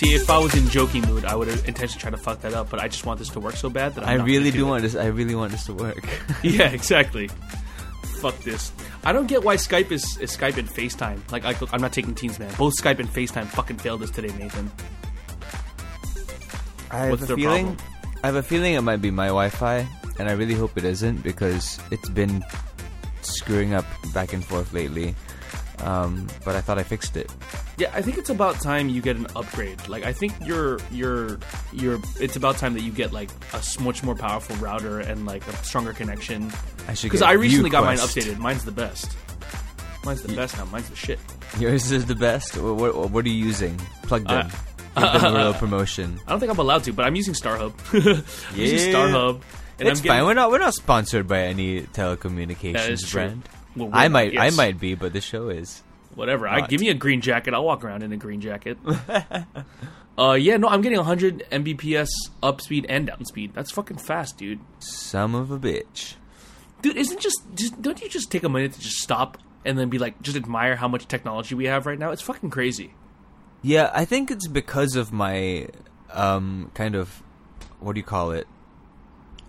See, if I was in joking mood, I would have intentionally tried to fuck that up. But I just want this to work so bad that I'm I really do want this. I really want this to work. Yeah, exactly. Fuck this. I don't get why Skype is, is Skype and FaceTime. Like, I, I'm not taking teams, man. Both Skype and FaceTime fucking failed us today, Nathan. I have What's a feeling. problem? I have a feeling it might be my Wi-Fi, and I really hope it isn't because it's been screwing up back and forth lately. Um, but I thought I fixed it. Yeah, I think it's about time you get an upgrade. Like, I think you're you're you're. It's about time that you get like a much more powerful router and like a stronger connection. I should Because I recently got mine updated. Mine's the best. Mine's the best now. Mine's the shit. Yours is the best. What, what, what are you using? Plugged in. Uh, them a real promotion. I don't think I'm allowed to, but I'm using StarHub. I'm using StarHub. And it's I'm getting, fine. We're not. We're not sponsored by any telecommunications That is true. brand. Well, I might. I might be, but the show is. Whatever. I give me a green jacket. I'll walk around in a green jacket. uh, yeah, no, I'm getting 100 Mbps up speed and down speed. That's fucking fast, dude. Some of a bitch. Dude, isn't just, just don't you just take a minute to just stop and then be like, just admire how much technology we have right now? It's fucking crazy. Yeah, I think it's because of my um kind of what do you call it?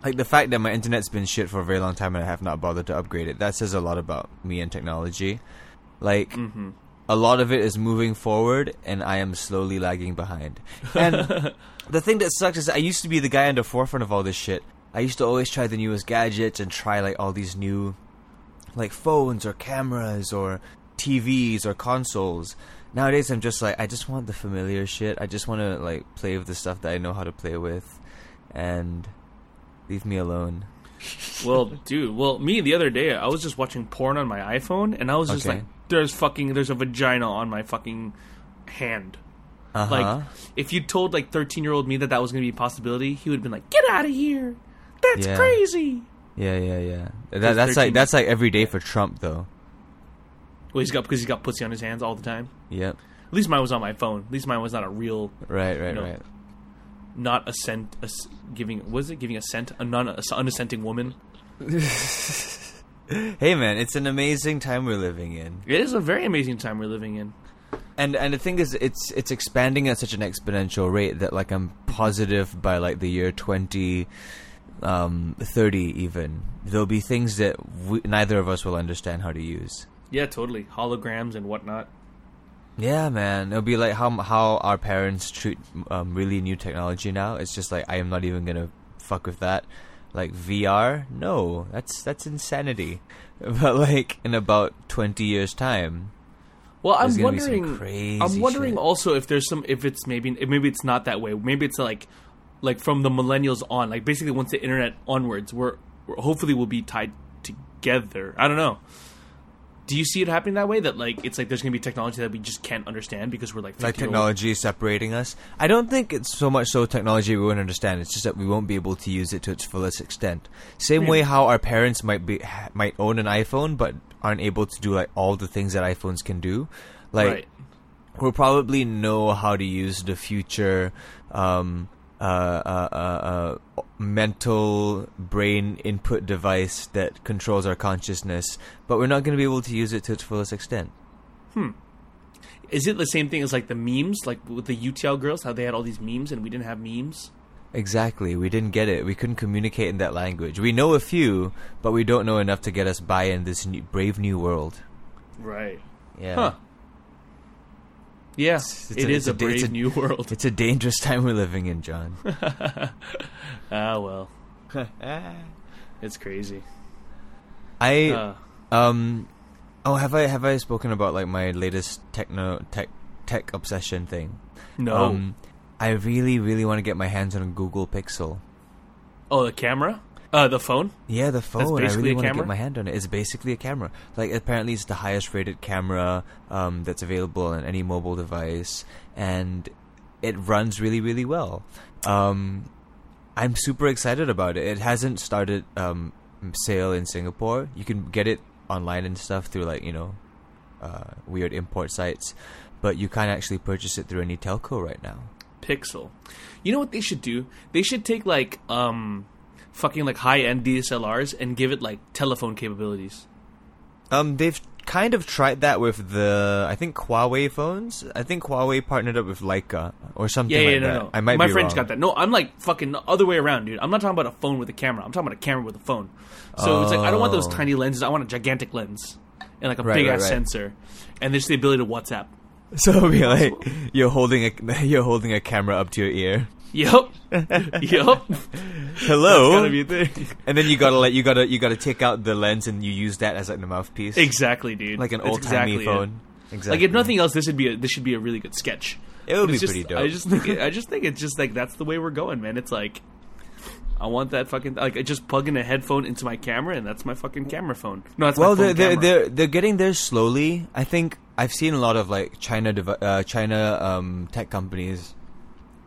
Like the fact that my internet's been shit for a very long time and I have not bothered to upgrade it. That says a lot about me and technology. Like mm-hmm. a lot of it is moving forward and I am slowly lagging behind. And the thing that sucks is I used to be the guy on the forefront of all this shit. I used to always try the newest gadgets and try like all these new like phones or cameras or TVs or consoles. Nowadays, I'm just like I just want the familiar shit. I just want to like play with the stuff that I know how to play with, and leave me alone. Well, dude, well, me the other day, I was just watching porn on my iPhone and I was just Okay. like, there's fucking, there's a vagina on my fucking hand. Uh huh. Like, if you told like 13 year old me that that was going to be a possibility, he would have been like, "Get out of here! That's Yeah. crazy." yeah, yeah, yeah. That, that's like that's like every day for Trump, though. Well, he's got because he's got pussy on his hands all the time. Yep. At least mine was on my phone. At least mine was not a real, Right, right, No. right. not a scent, a s giving. Was it giving a scent? A non, a unassenting woman. Hey, man, it's an amazing time we're living in. It is a very amazing time we're living in. And and the thing is, it's it's expanding at such an exponential rate that like I'm positive by like the year twenty, um, thirty even there'll be things that we, neither of us will understand how to use. Yeah, totally. Holograms and whatnot. Yeah, man, it'll be like how how our parents treat um, really new technology now. It's just like I am not even gonna fuck with that. Like VR, no, that's that's insanity. But like in about twenty years time, Well, I'm gonna be some wondering. crazy I'm wondering shit. also if there's some if it's maybe maybe it's not that way. Maybe it's like like from the millennials on, like basically once the internet onwards, we're, we're hopefully we'll be tied together. I don't know. Do you see it happening that way? That like it's like there's gonna be technology that we just can't understand because we're like like old- technology is separating us. I don't think it's so much so technology we won't understand. It's just that we won't be able to use it to its fullest extent. Same way how our parents might be ha- might own an iPhone but aren't able to do like all the things that iPhones can do. Like right. we'll probably know how to use the future um, uh, uh, uh, uh, mental brain input device that controls our consciousness, but we're not going to be able to use it to its fullest extent. Hmm. Is it the same thing as like the memes, like with the UTL girls, how they had all these memes and we didn't have memes? Exactly. We didn't get it. We couldn't communicate in that language. We know a few, but we don't know enough to get us by in this new, brave new world. Right. Yeah. Huh. Yeah, It's it a- is it's a, a- it's brave a- new world. It's a dangerous time we're living in, John. ah well, it's crazy. I Uh, um oh have I have I spoken about like my latest techno tech tech obsession thing? no. Um I really really want to get my hands on a Google Pixel. oh, the camera, uh, the phone. Yeah, the phone. I basically I really want to get my hand on it. It's basically a camera. Like apparently, it's the highest rated camera um, that's available on any mobile device, and it runs really, really well. Um, I'm super excited about it. It hasn't started um, sale in Singapore. You can get it online and stuff through like you know uh, weird import sites, but you can't actually purchase it through any telco right now. Pixel. You know what they should do? They should take like um fucking like high end DSLRs and give it like telephone capabilities. Um, they've kind of tried that with the I think Huawei phones. I think Huawei partnered up with Leica or something Yeah, yeah, like no, that. no. I might My be friend's wrong. got that. No, I'm like fucking the other way around, dude. I'm not talking about a phone with a camera. I'm talking about a camera with a phone. So it's like I don't want those Oh. tiny lenses. I want a gigantic lens and like a Right, big right, ass right. sensor, and there's the ability to WhatsApp. So it'll be like you're holding a you're holding a camera up to your ear. Yup, yup. Hello. That's gotta be a thing. and then you gotta like you gotta you gotta take out the lens and you use that as like the mouthpiece, Exactly, dude. like an old timey exactly it. phone. Exactly. Like if nothing else, this would be a, this should be a really good sketch. it would be just- pretty dope. I just think it, I just think it's just like that's the way we're going, man. It's like I want that fucking like I just plug in a headphone into my camera and that's my fucking camera phone. No, that's well, they're they're, they're they're getting there slowly. I think I've seen a lot of like China dev- uh, China um, tech companies.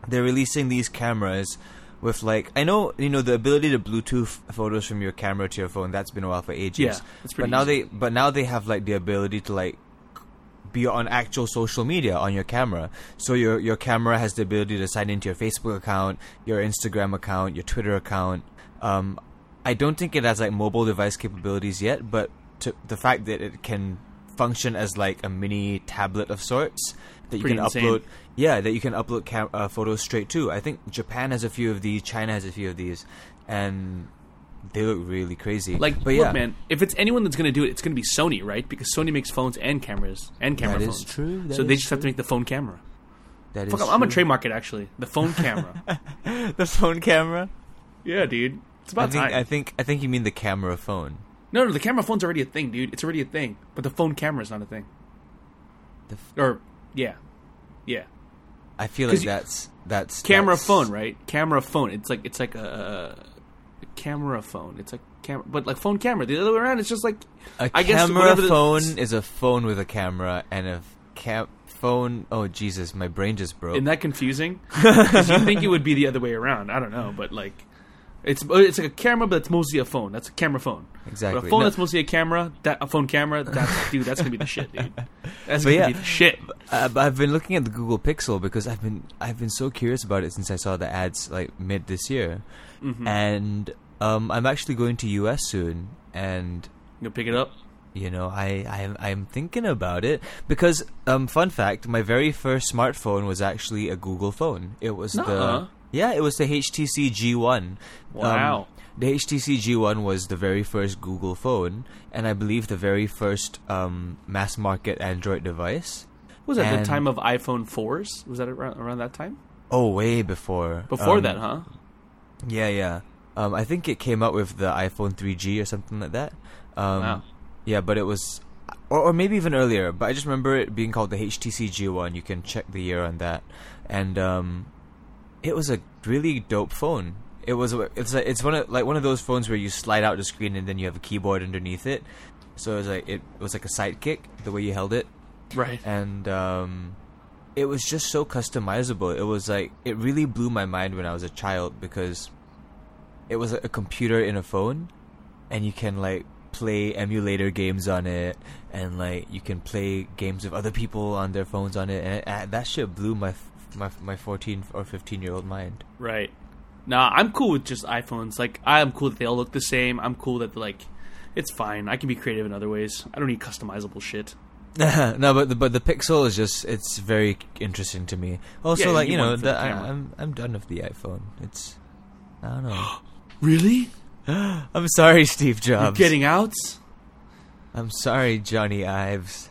They're releasing these cameras with like I know you know the ability to Bluetooth photos from your camera to your phone. That's been a while for ages. Yeah, it's but now easy. they but now they have like the ability to like be on actual social media on your camera. So your your camera has the ability to sign into your Facebook account, your Instagram account, your Twitter account. Um, I don't think it has like mobile device capabilities yet, but to, the fact that it can function as like a mini tablet of sorts that you can insane. upload. Yeah, that you can upload cam- uh, photos straight to. I think Japan has a few of these, China has a few of these, and they look really crazy. Like, but look, yeah, man, if it's anyone that's going to do it, it's going to be Sony, right? Because Sony makes phones and cameras and camera That phones. is true, that so they is just have to make the phone camera. that Fuck, is I'm, I'm gonna trademark it actually. The phone camera. the phone camera. yeah, dude. It's I about think time. I think I think you mean the camera phone. no, no, the camera phone's already a thing, dude. It's already a thing. But the phone camera's not a thing. The f- Or yeah, yeah. I feel like that's that's Camera that's- phone, right? Camera phone. It's like it's like a, a camera phone. It's like camera, but like phone camera. The other way around, it's just like A I guess camera the- phone is a phone with a camera, and a cam phone. Oh Jesus, my brain just broke. Isn't that confusing? Because you think it would be the other way around. I don't know, but like, it's it's like a camera, but it's mostly a phone. That's a camera phone. exactly. But a phone No, that's mostly a camera, that a phone camera, that's dude, that's gonna be the shit, dude. That's But gonna yeah. be the shit. uh, but I've been looking at the Google Pixel because I've been I've been so curious about it since I saw the ads like mid this year, Mm-hmm. and um, I'm actually going to US soon, and You pick it up. you know I I'm, I'm thinking about it because um, fun fact, my very first smartphone was actually a Google phone. It was Nuh-uh. the yeah, it was the HTC G1. Wow. Um, the HTC G1 was the very first Google phone, and I believe the very first um, mass market Android device. Was that the time of iPhone fours? Was that around, around that time? Oh, way before. Before Um, that, huh? Yeah, yeah. Um, I think it came out with the iPhone 3G or something like that. Um, Wow. Yeah, but it was, or, or maybe even earlier. But I just remember it being called the HTC G1. You can check the year on that, and um, it was a really dope phone. It was. It's a, it's one of like one of those phones where you slide out the screen and then you have a keyboard underneath it. So it was like it was like a sidekick the way you held it Right. and um, it was just so customizable. It was like it really blew my mind when I was a child because it was a, a computer in a phone, and you can like play emulator games on it, and like you can play games with other people on their phones on it, and uh, that shit blew my my my fourteen or fifteen year old mind. Right. Nah, I'm cool with just iPhones. Like, I'm cool that they all look the same. I'm cool that like, it's fine. I can be creative in other ways. I don't need customizable shit. no, but the, but the Pixel is just it's very interesting to me. Also, Yeah, like you you know, the, the I, I'm I'm done with the iPhone. It's I don't know. Really? I'm sorry, Steve You're Jobs. getting out? I'm sorry, Johnny Ives.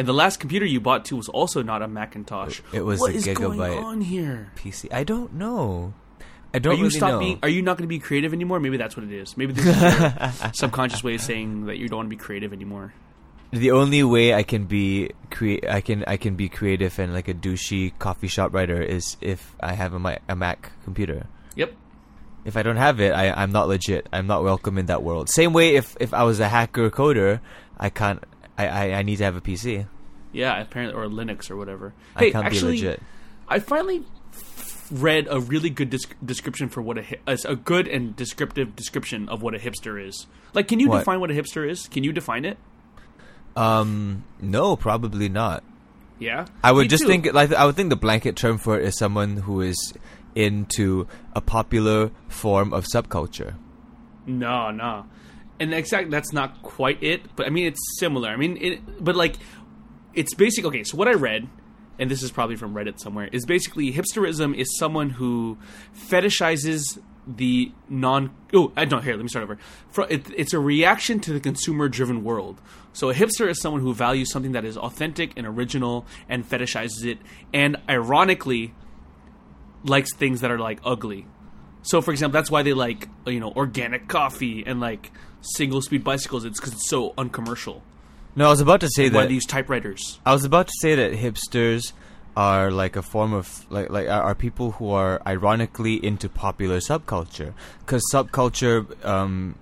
And the last computer you bought too was also not a Macintosh. It was What the is going Gigabyte. on here? PC. I don't know. I don't are you really stop know. being? Are you not going to be creative anymore? Maybe that's what it is. Maybe this is your subconscious way of saying that you don't want to be creative anymore. the only way I can be create, I can I can be creative and like a douchey coffee shop writer is if I have a, Mi- a Mac computer. Yep. If I don't have it, I, I'm not legit. I'm not welcome in that world. Same way, if if I was a hacker coder, I can't. I, I, I need to have a PC. Yeah, apparently, or Linux or whatever. I hey, can't actually, be legit. I finally read a really good disc- description for what a hi- a good and descriptive description of what a hipster is. Like, can you What? define what a hipster is? Can you define it? Um, no, probably not. Yeah, I would just too. think like I would think the blanket term for it is someone who is into a popular form of subculture. No, no. And exactly that's not quite it, but I mean it's similar. I mean, it, but like it's basic. Okay, so what I read, and this is probably from Reddit somewhere, is basically hipsterism is someone who fetishizes the non. Oh, I don't here. Let me start over. Fro- it, it's a reaction to the consumer-driven world. So a hipster is someone who values something that is authentic and original and fetishizes it, and ironically likes things that are like ugly. So, for example, that's why they like you know organic coffee and like single speed bicycles. It's because it's so uncommercial. No, I was about to say that. Why they use typewriters? I was about to say that hipsters are like a form of like like are are people who are ironically into popular subculture because subculture um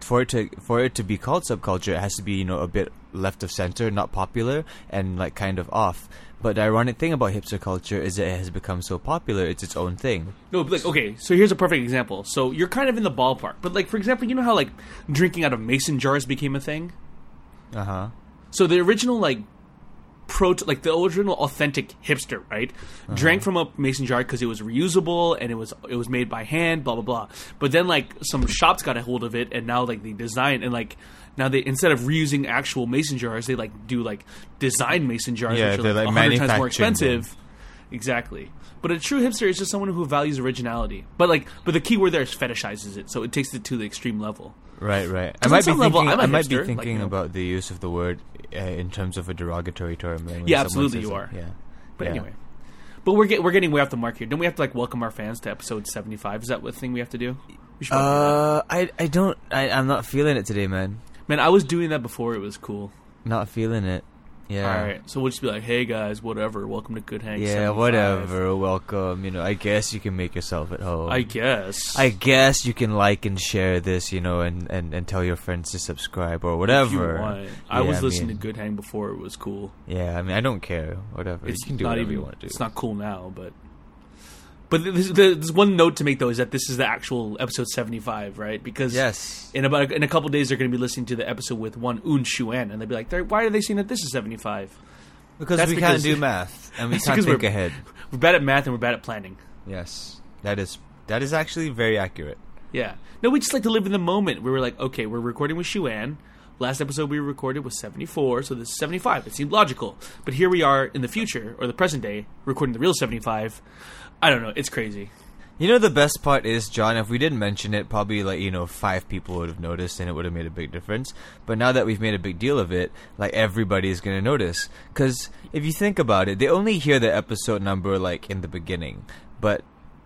for it to for it to be called subculture it has to be you know a bit left of center not popular and like kind of off but the ironic thing about hipster culture is that it has become so popular it's its own thing No, but like okay. So here's a perfect example. So you're kind of in the ballpark, but like for example, you know how like drinking out of mason jars became a thing. uh-huh So the original like pro like the original authentic hipster, right? Drank from a mason jar because it was reusable and it was it was made by hand, blah blah blah. But then like some shops got a hold of it and now like they design and like now they instead of reusing actual mason jars, they like do like design mason jars, Yeah, which are they're, like like, hundred times more manufacturing them. expensive. Exactly. But a true hipster is just someone who values originality. But like, but the key word there is fetishizes it, so it takes it to the extreme level. Right, right. I 'Cause might on be some level, thinking. I'm a I might be hipster, like, thinking you know. about the use of the word uh, in terms of a derogatory term. Yeah, someone absolutely says you it. are. Yeah, But Yeah. anyway, but we're get, we're getting way off the mark here. Don't we have to like welcome our fans to episode seventy five? Is that what thing we have to do? We should probably do Uh, I I don't. I I'm not feeling it today, man. Man, I was doing that before it was cool. Not feeling it. Yeah. All right, so we'll just be like, hey guys, whatever, welcome to Good Hang. Yeah, 75. whatever. Welcome. You know, I guess you can make yourself at home. I guess. I guess you can like and share this, you know, and, and, and tell your friends to subscribe or whatever. want. I was I listening mean- to Good Hang before it was cool. Yeah, I mean, I don't care. Whatever. It's you can do not whatever even. you want to do. It's not cool now, but. But there's, there's one note to make though is that this is the actual episode 75, right? Because Yes. in about in a couple days they're going to be listening to the episode with one Un Xuan, and they'll be like, "Why are they saying that this is 75?" Because That's we because- can't do math and we can't think we're, ahead. We're bad at math and we're bad at planning. Yes. That is that is actually very accurate. Yeah. No, we just like to live in the moment. We were like, okay, we're recording with Xuan. Last episode we recorded was 74, so this is 75. It seemed logical. But here we are in the future, or the present day, recording the real 75. I don't know. It's crazy. You know the best part is, John, if we didn't mention it, probably like, you know, five people would have noticed and it would have made a big difference. But now that we've made a big deal of it, like everybody is going to notice. Cuz if you think about it, they only hear the episode number like in the beginning. But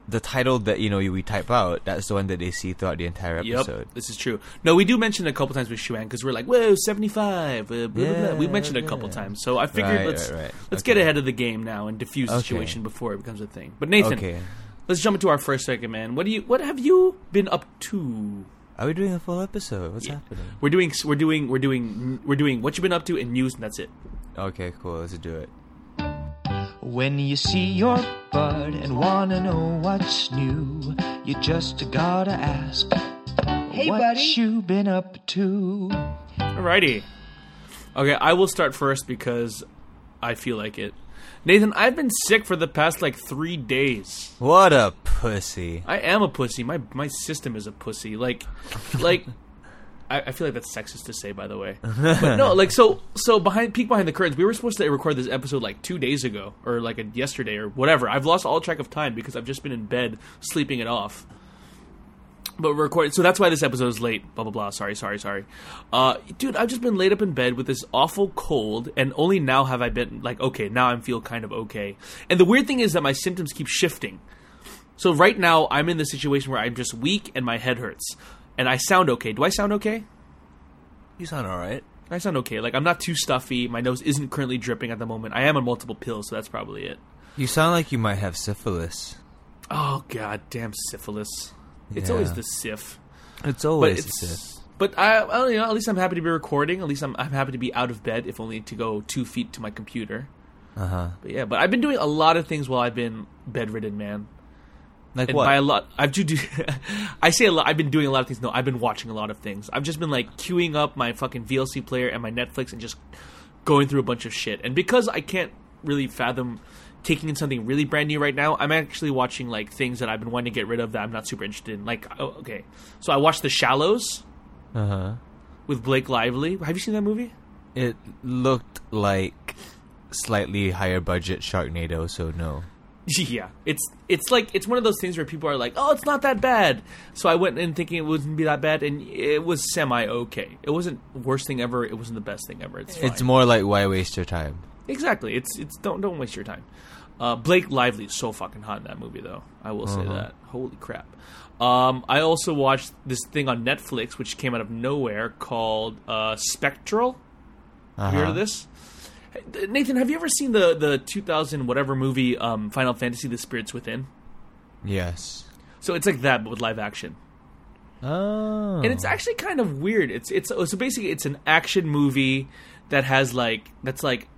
the title that, you know, we type out, that's the one that they see throughout the entire episode. Yep, this is true. No, we do mention it a couple times with Xuan because we're like, whoa, 75. Uh, blah, blah, blah. We mentioned it a couple times. So I figured Right, let's right, right. let's Okay. get ahead of the game now and diffuse the Okay. situation before it becomes a thing. But Nathan, Okay. let's jump into our first segment, man. What do you what have you been up to? Are we doing a full episode? What's Yeah. happening? We're doing we're doing we're doing we're doing what you've been up to and news and that's it. Okay, cool. Let's do it. When you see your bud and wanna know what's new, you just gotta ask. Hey, what buddy. you been up to? Alrighty. Okay, I will start first because I feel like it. Nathan, I've been sick for the past like three days. What a pussy. I am a pussy. My my system is a pussy. Like, like, I, I feel like that's sexist to say, by the way. But no, like, so so behind peek behind the curtains, we were supposed to record this episode like two days ago, or like a, yesterday, or whatever. I've lost all track of time because I've just been in bed sleeping it off. But we're recording, so that's why this episode is late. Blah blah blah. Sorry, sorry, sorry. Uh, dude, I've just been laid up in bed with this awful cold, and only now have I been like, okay, now I feel kind of okay. And the weird thing is that my symptoms keep shifting. So right now I'm in the situation where I'm just weak and my head hurts, and I sound okay. Do I sound okay? You sound alright. I sound okay. Like I'm not too stuffy. My nose isn't currently dripping at the moment. I am on multiple pills, so that's probably it. You sound like you might have syphilis. Oh god, damn syphilis. It's always the sif. It's But always it's but I well, you know, at least I'm happy to be recording. At least I'm I'm happy to be out of bed, if only to go two feet to my computer. Uh huh. But yeah, but I've been doing a lot of things while I've been bedridden, man. Like and what? by a lot, I've do, do I say a lot. I've been doing a lot of things. No, I've been watching a lot of things. I've just been like queuing up my fucking VLC player and my Netflix and just going through a bunch of shit. And because I can't really fathom taking in something really brand new right now, I'm actually watching like things that I've been wanting to get rid of that I'm not super interested in. Like, oh, okay, so I watched The Shallows. Uh huh. with Blake Lively. Have you seen that movie? It looked like slightly higher budget Sharknado, so no. Yeah, it's it's like it's one of those things where people are like, "Oh, it's not that bad." So I went in thinking it wouldn't be that bad, and it was semi okay. It wasn't worst thing ever. It wasn't the best thing ever. It's fine. It's more like why waste your time? exactly. It's it's don't don't waste your time. Uh, Blake Lively is so fucking hot in that movie, though. I will say Uh-huh. that. Holy crap! Um, I also watched this thing on Netflix, which came out of nowhere, called uh, Spectral. Have you heard of Uh-huh. this? Nathan, have you ever seen the the 2000 whatever movie um, Final Fantasy: The Spirits Within? Yes. So it's like that, but with live action. Oh. and it's actually kind of weird. It's it's so basically it's an action movie that has like that's like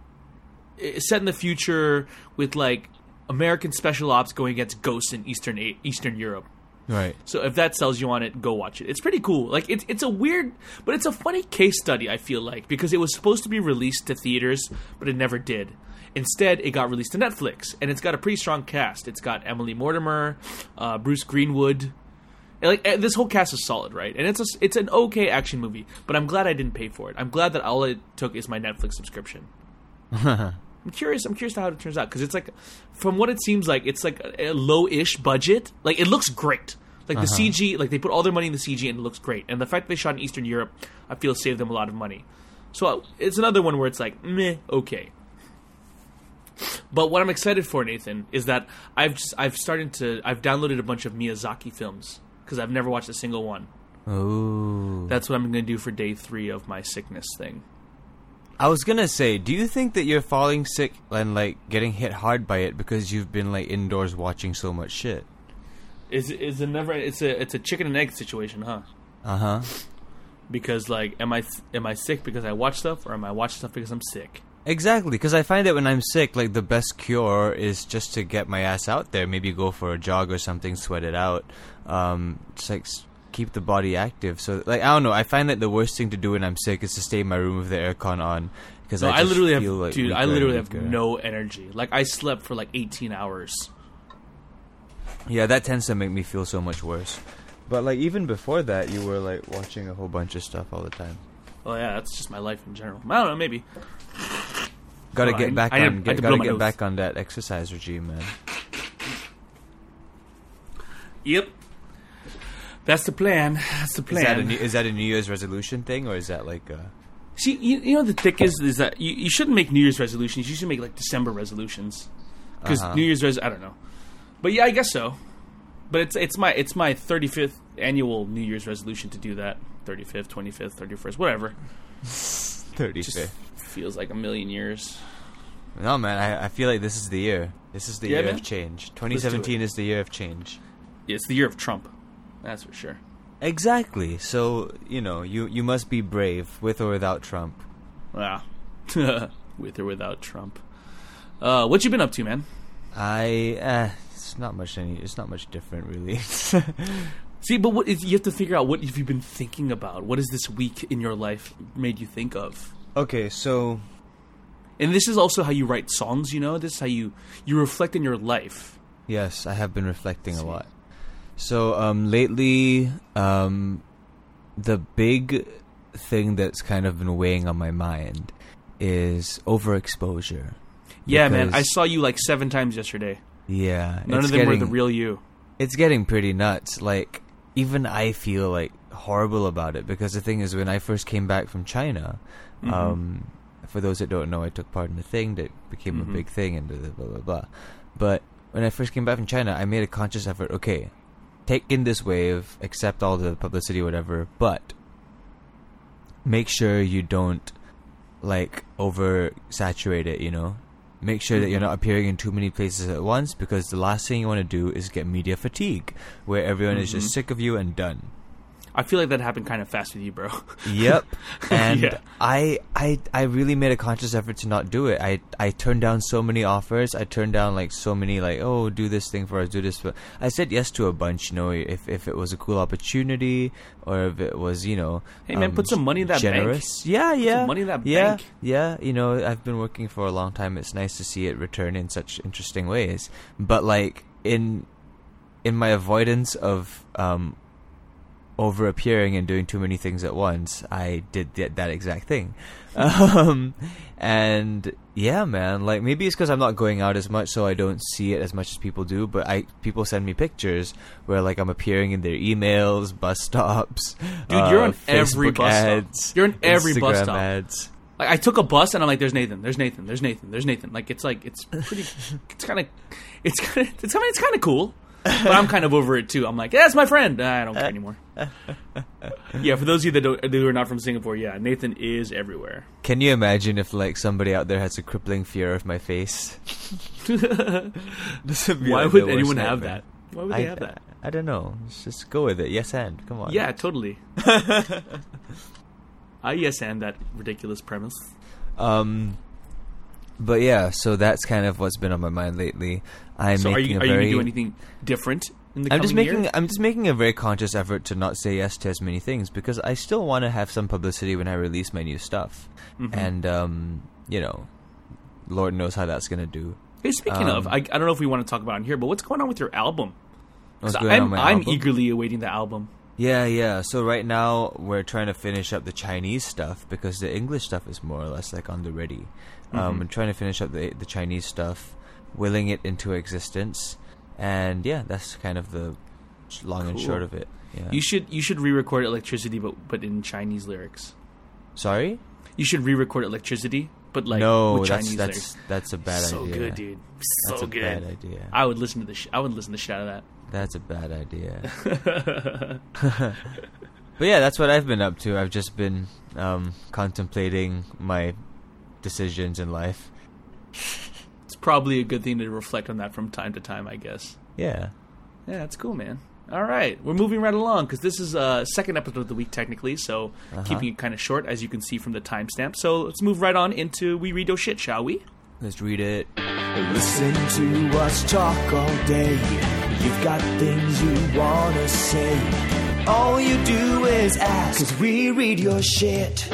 set in the future with like American special ops going against ghosts in Eastern Eastern Europe. Right. So if that sells you on it, go watch it. It's pretty cool. Like it's it's a weird, but it's a funny case study. I feel like because it was supposed to be released to theaters, but it never did. Instead, it got released to Netflix, and it's got a pretty strong cast. It's got Emily Mortimer, uh, Bruce Greenwood. And, like eh, this whole cast is solid, right? And it's a, it's an okay action movie. But I'm glad I didn't pay for it. I'm glad that all it took is my Netflix subscription. I'm curious. I'm curious to how it turns out because it's like, from what it seems like, it's like a, a low-ish budget. Like it looks great. Like the CG, like they put all their money in the CG and it looks great. And the fact they shot in Eastern Europe, I feel saved them a lot of money. So uh, it's another one where it's like meh, okay. But what I'm excited for, Nathan, is that I've just I've started to I've downloaded a bunch of Miyazaki films because I've never watched a single one. Ooh. That's what I'm going to do for day three of my sickness thing. I was gonna say, do you think that you're falling sick and like getting hit hard by it because you've been like indoors watching so much shit? Is is a never? It's a it's a chicken and egg situation, huh? Uh huh. because like am i am i sick because i watch stuff or am i watching stuff because i'm sick Exactly, because I find that when I'm sick, like the best cure is just to get my ass out there. Maybe go for a jog or something, sweat it out. Um, just like keep the body active. So, like I don't know. I find that the worst thing to do when I'm sick is to stay in my room with the aircon on. Because no, I, I, literally feel, have like, dude i literally have no energy like i slept for like 18 hours Yeah, that tends to make me feel so much worse. But like even before that, you were like watching a whole bunch of stuff all the time. oh yeah that's just my life in general i don't know maybe Got to Oh, get I- back I on. Get, had got to get nose. back on that exercise regime, man. yep that's the plan that's the Is plan that a new, is that a New Year's resolution thing or is that like a? see you, you know the thick is is that you, you shouldn't make new year's resolutions you should make like december resolutions because Uh-huh. new year's res i don't know but yeah i guess so but it's it's my it's my 35th annual new year's resolution to do that 35th 25th 31st whatever Thirty just fifth. feels like a million years. No, man. I, I feel like this is the year. This is the Yeah, year man. of change. 2017 is the year of change. It's the year of Trump. That's for sure. Exactly. So you know, you you must be brave with or without Trump. Wow. With or without Trump. Uh, what you been up to, man? I eh, it's not much any. It's not much different, really. See, but what is, you have to figure out what have you been thinking about? What has this week in your life made you think of? okay, so And this is also how you write songs. You know, this is how you you reflect in your life. Yes, I have been reflecting a lot. So um, lately, um, the big thing that's kind of been weighing on my mind is overexposure. Yeah, man. I saw you like seven times yesterday. Yeah, None it's of them were the getting- real you. It's getting pretty nuts. Like even I feel like horrible about it because the thing is, when I first came back from China, Mhm. um, for those that don't know, I took part in a thing that became Mhm. a big thing and blah blah blah. But when I first came back from China, I made a conscious effort. Okay, take in this wave, accept all the publicity, whatever, but make sure you don't like oversaturate it. You know, make sure that you're Mhm. not appearing in too many places at once because the last thing you want to do is get media fatigue, where everyone is just Mhm. sick of you and done. I feel like that happened kind of fast with you, bro. Yep. And Yeah. I I I really made a conscious effort to not do it. I I turned down so many offers. I turned down like so many like, oh, do this thing for us, do this for I said yes to a bunch, you know, if if it was a cool opportunity or if it was, you know, Hey, man, um, put some money in that bank. generous. Yeah, yeah. money in that yeah, bank. Yeah, you know, I've been working for a long time. It's nice to see it return in such interesting ways. But like in in my avoidance of um over appearing and doing too many things at once, I did that, that exact thing. Um, and yeah, man, like maybe it's because I'm not going out as much, so I don't see it as much as people do. But I people send me pictures where like I'm appearing in their emails, bus stops. Dude, uh, you're on every Facebook bus stop. You're in every bus stop. Ads. Like I took a bus and I'm like, "There's Nathan. There's Nathan. There's Nathan. There's Nathan." Like it's like it's pretty. it's kind of, it's kind of, it's kind of, it's kind of cool. But I'm kind of over it too. I'm like, "Yeah, that's my friend." I don't care anymore. yeah, for those of you that who are not from Singapore, yeah, Nathan is everywhere. Can you imagine if like somebody out there has a crippling fear of my face? This would be, Why like, would anyone have that? Why would I, they have that? I don't know. Let's just go with it. Yes, and come on. Yeah, totally. I yes and that ridiculous premise. Um. But yeah, so that's kind of what's been on my mind lately. I'm so are making you a are you very. gonna do anything different in the I'm just making. year? I'm just making a very conscious effort to not say yes to as many things because I still want to have some publicity when I release my new stuff, Mhm. and um, you know, Lord knows how that's gonna do. Hey, speaking of, um, I, I don't know if we want to talk about it on here, but what's going on with your album? What's going on I'm, with my I'm album? eagerly awaiting the album. Yeah, yeah. So right now we're trying to finish up the Chinese stuff because the English stuff is more or less like on the ready. Um, Mhm. we're trying to finish up the the Chinese stuff, willing it into existence, and yeah, that's kind of the long and short of it. Yeah. You should you should re-record electricity, but but in Chinese lyrics. Sorry? You should re-record electricity, but like no, with that's Chinese that's lyrics. that's a bad so idea. good, dude. So That's a good. bad idea. I would listen to the sh- I would listen to the shit out of that. That's a bad idea. But yeah, that's what I've been up to. I've just been um, contemplating my decisions in life. It's probably a good thing to reflect on that from time to time, I guess. Yeah. Yeah, that's cool, man. All right, we're moving right along because this is uh, second episode of the week technically, so Uh-huh. keeping it kind of short as you can see from the timestamp. So let's move right on into we read those shit, shall we? Let's read it. Listen to us talk all day. You've got things you wanna say. All you do is ask, cause we read your shit.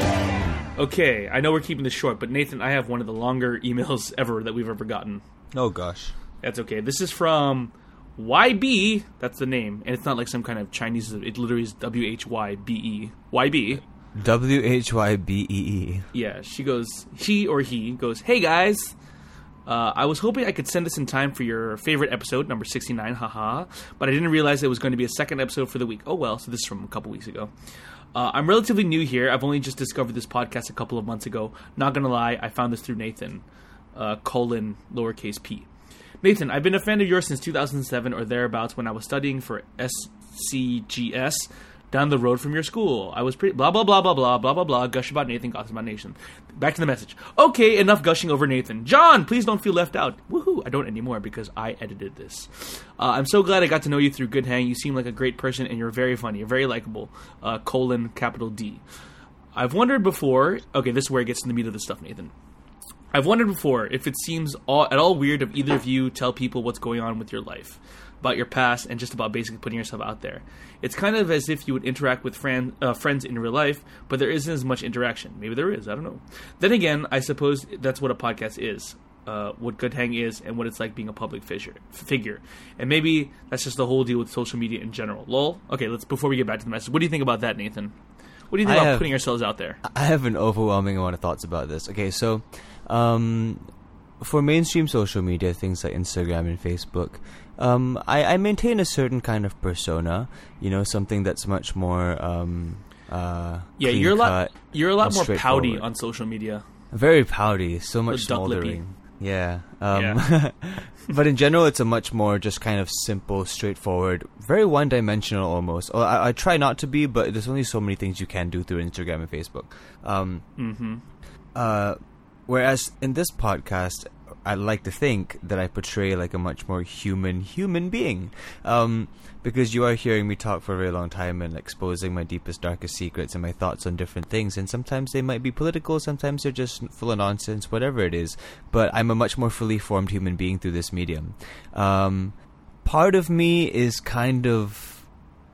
Okay, I know we're keeping this short, but Nathan, I have one of the longer emails ever that we've ever gotten. Oh gosh. That's okay. This is from YB. That's the name, and it's not like some kind of Chinese. It literally is W H Y B E. YB. W H Y B E E. Yeah, she goes. She or he goes. Hey guys. Uh, I was hoping I could send this in time for your favorite episode, number 69, haha, but I didn't realize it was going to be a second episode for the week. Oh well, so this is from a couple weeks ago. Uh, I'm relatively new here. I've only just discovered this podcast a couple of months ago. Not gonna lie, I found this through Nathan, uh, colon, lowercase p. Nathan, I've been a fan of yours since 2007 or thereabouts when I was studying for SCGS down the road from your school. I was pretty blah blah blah blah blah blah blah blah. Gush about Nathan, gossip about Nathan. Back to the message. Okay, enough gushing over Nathan. John, please don't feel left out. Woohoo! I don't anymore because I edited this. Uh, I'm so glad I got to know you through Good Hang. You seem like a great person and you're very funny. You're very likable. Uh, colon capital D. I've wondered before. Okay, this is where it gets to the meat of the stuff, Nathan. I've wondered before if it seems all, at all weird if either of you tell people what's going on with your life, about your past, and just about basically putting yourself out there. It's kind of as if you would interact with friend, uh, friends in real life, but there isn't as much interaction. Maybe there is. I don't know. Then again, I suppose that's what a podcast is. Uh, what Good Hang is, and what it's like being a public figure. Figure, and maybe that's just the whole deal with social media in general. Lol. Okay, let's before we get back to the message. What do you think about that, Nathan? What do you think I about have- putting ourselves out there? I have an overwhelming amount of thoughts about this. Okay, so um, for mainstream social media, things like Instagram and Facebook, um, I, I maintain a certain kind of persona. You know, something that's much more um, uh, Yeah, you're a lot. You're a lot more pouty on social media. very pouty, so much smoldering. Yeah. Um, Yeah. but in general, it's a much more just kind of simple, straightforward, very one-dimensional almost. I, I try not to be, but there's only so many things you can do through Instagram and Facebook. Um, Mm-hmm. uh, whereas in this podcast, I like to think that I portray like a much more human human being, um, because you are hearing me talk for a very long time and exposing my deepest, darkest secrets and my thoughts on different things. And sometimes they might be political, sometimes they're just full of nonsense, whatever it is. But I'm a much more fully formed human being through this medium. Um, part of me is kind of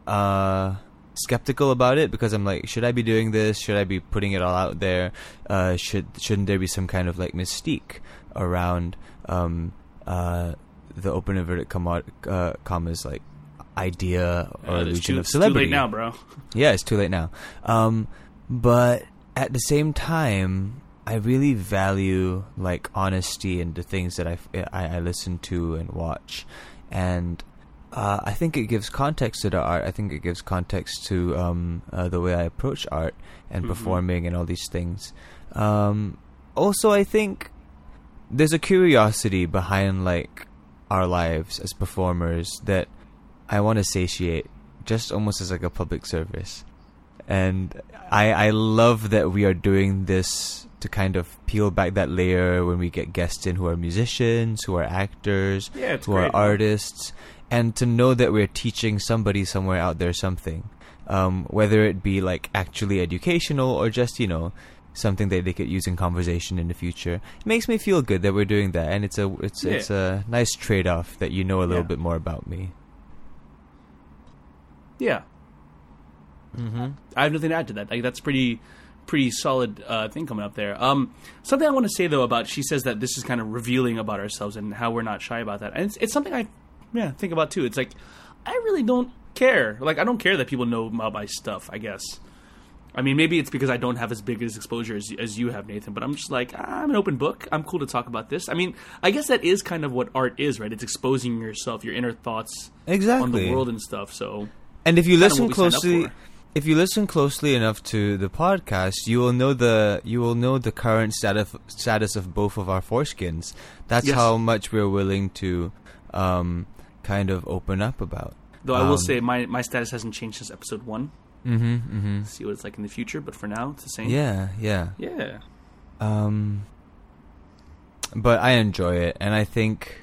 uh skeptical about it because I'm like, should I be doing this? Should I be putting it all out there? Uh, should shouldn't there be some kind of like mystique around um, uh, the open inverted comma, uh, commas like idea or Uh, illusion too, of it's too celebrity. late now, bro. Yeah, it's too late now. Um, but at the same time, I really value like honesty and the things that I, I, I listen to and watch, and uh, I think it gives context to the art. I think it gives context to um, uh, the way I approach art and Mhm. performing and all these things. Um, also, I think there's a curiosity behind like our lives as performers that I want to satiate, just almost as like a public service. And I I love that we are doing this to kind of peel back that layer when we get guests in who are musicians, who are actors, Yeah, who great. are artists, and to know that we're teaching somebody somewhere out there something, um, whether it be like actually educational or just you know something that they could use in conversation in the future. It makes me feel good that we're doing that, and it's a it's Yeah. it's a nice trade off that you know a little Yeah. bit more about me. Yeah, Mm-hmm. I have nothing to add to that. Like that's pretty pretty solid uh, thing coming up there. Um, something I want to say though about she says that this is kind of revealing about ourselves and how we're not shy about that, and it's, it's something I yeah think about too. It's like I really don't care. Like I don't care that people know about my stuff. I guess. I mean, maybe it's because I don't have as big as exposure as, as you have, Nathan. But I'm just like I'm an open book. I'm cool to talk about this. I mean, I guess that is kind of what art is, right? It's exposing yourself, your inner thoughts on Exactly. the world and stuff. So And if you listen what we signed up closely, if you listen closely enough to the podcast, you will know the you will know the current status status of both of our foreskins. That's Yes. how much we're willing to um, kind of open up about. Though I will Um, say my, my status hasn't changed since episode one. Mm-hmm. Mm-hmm. See what it's like in the future, but for now it's the same. Yeah. Yeah. Yeah. Um, but I enjoy it, and I think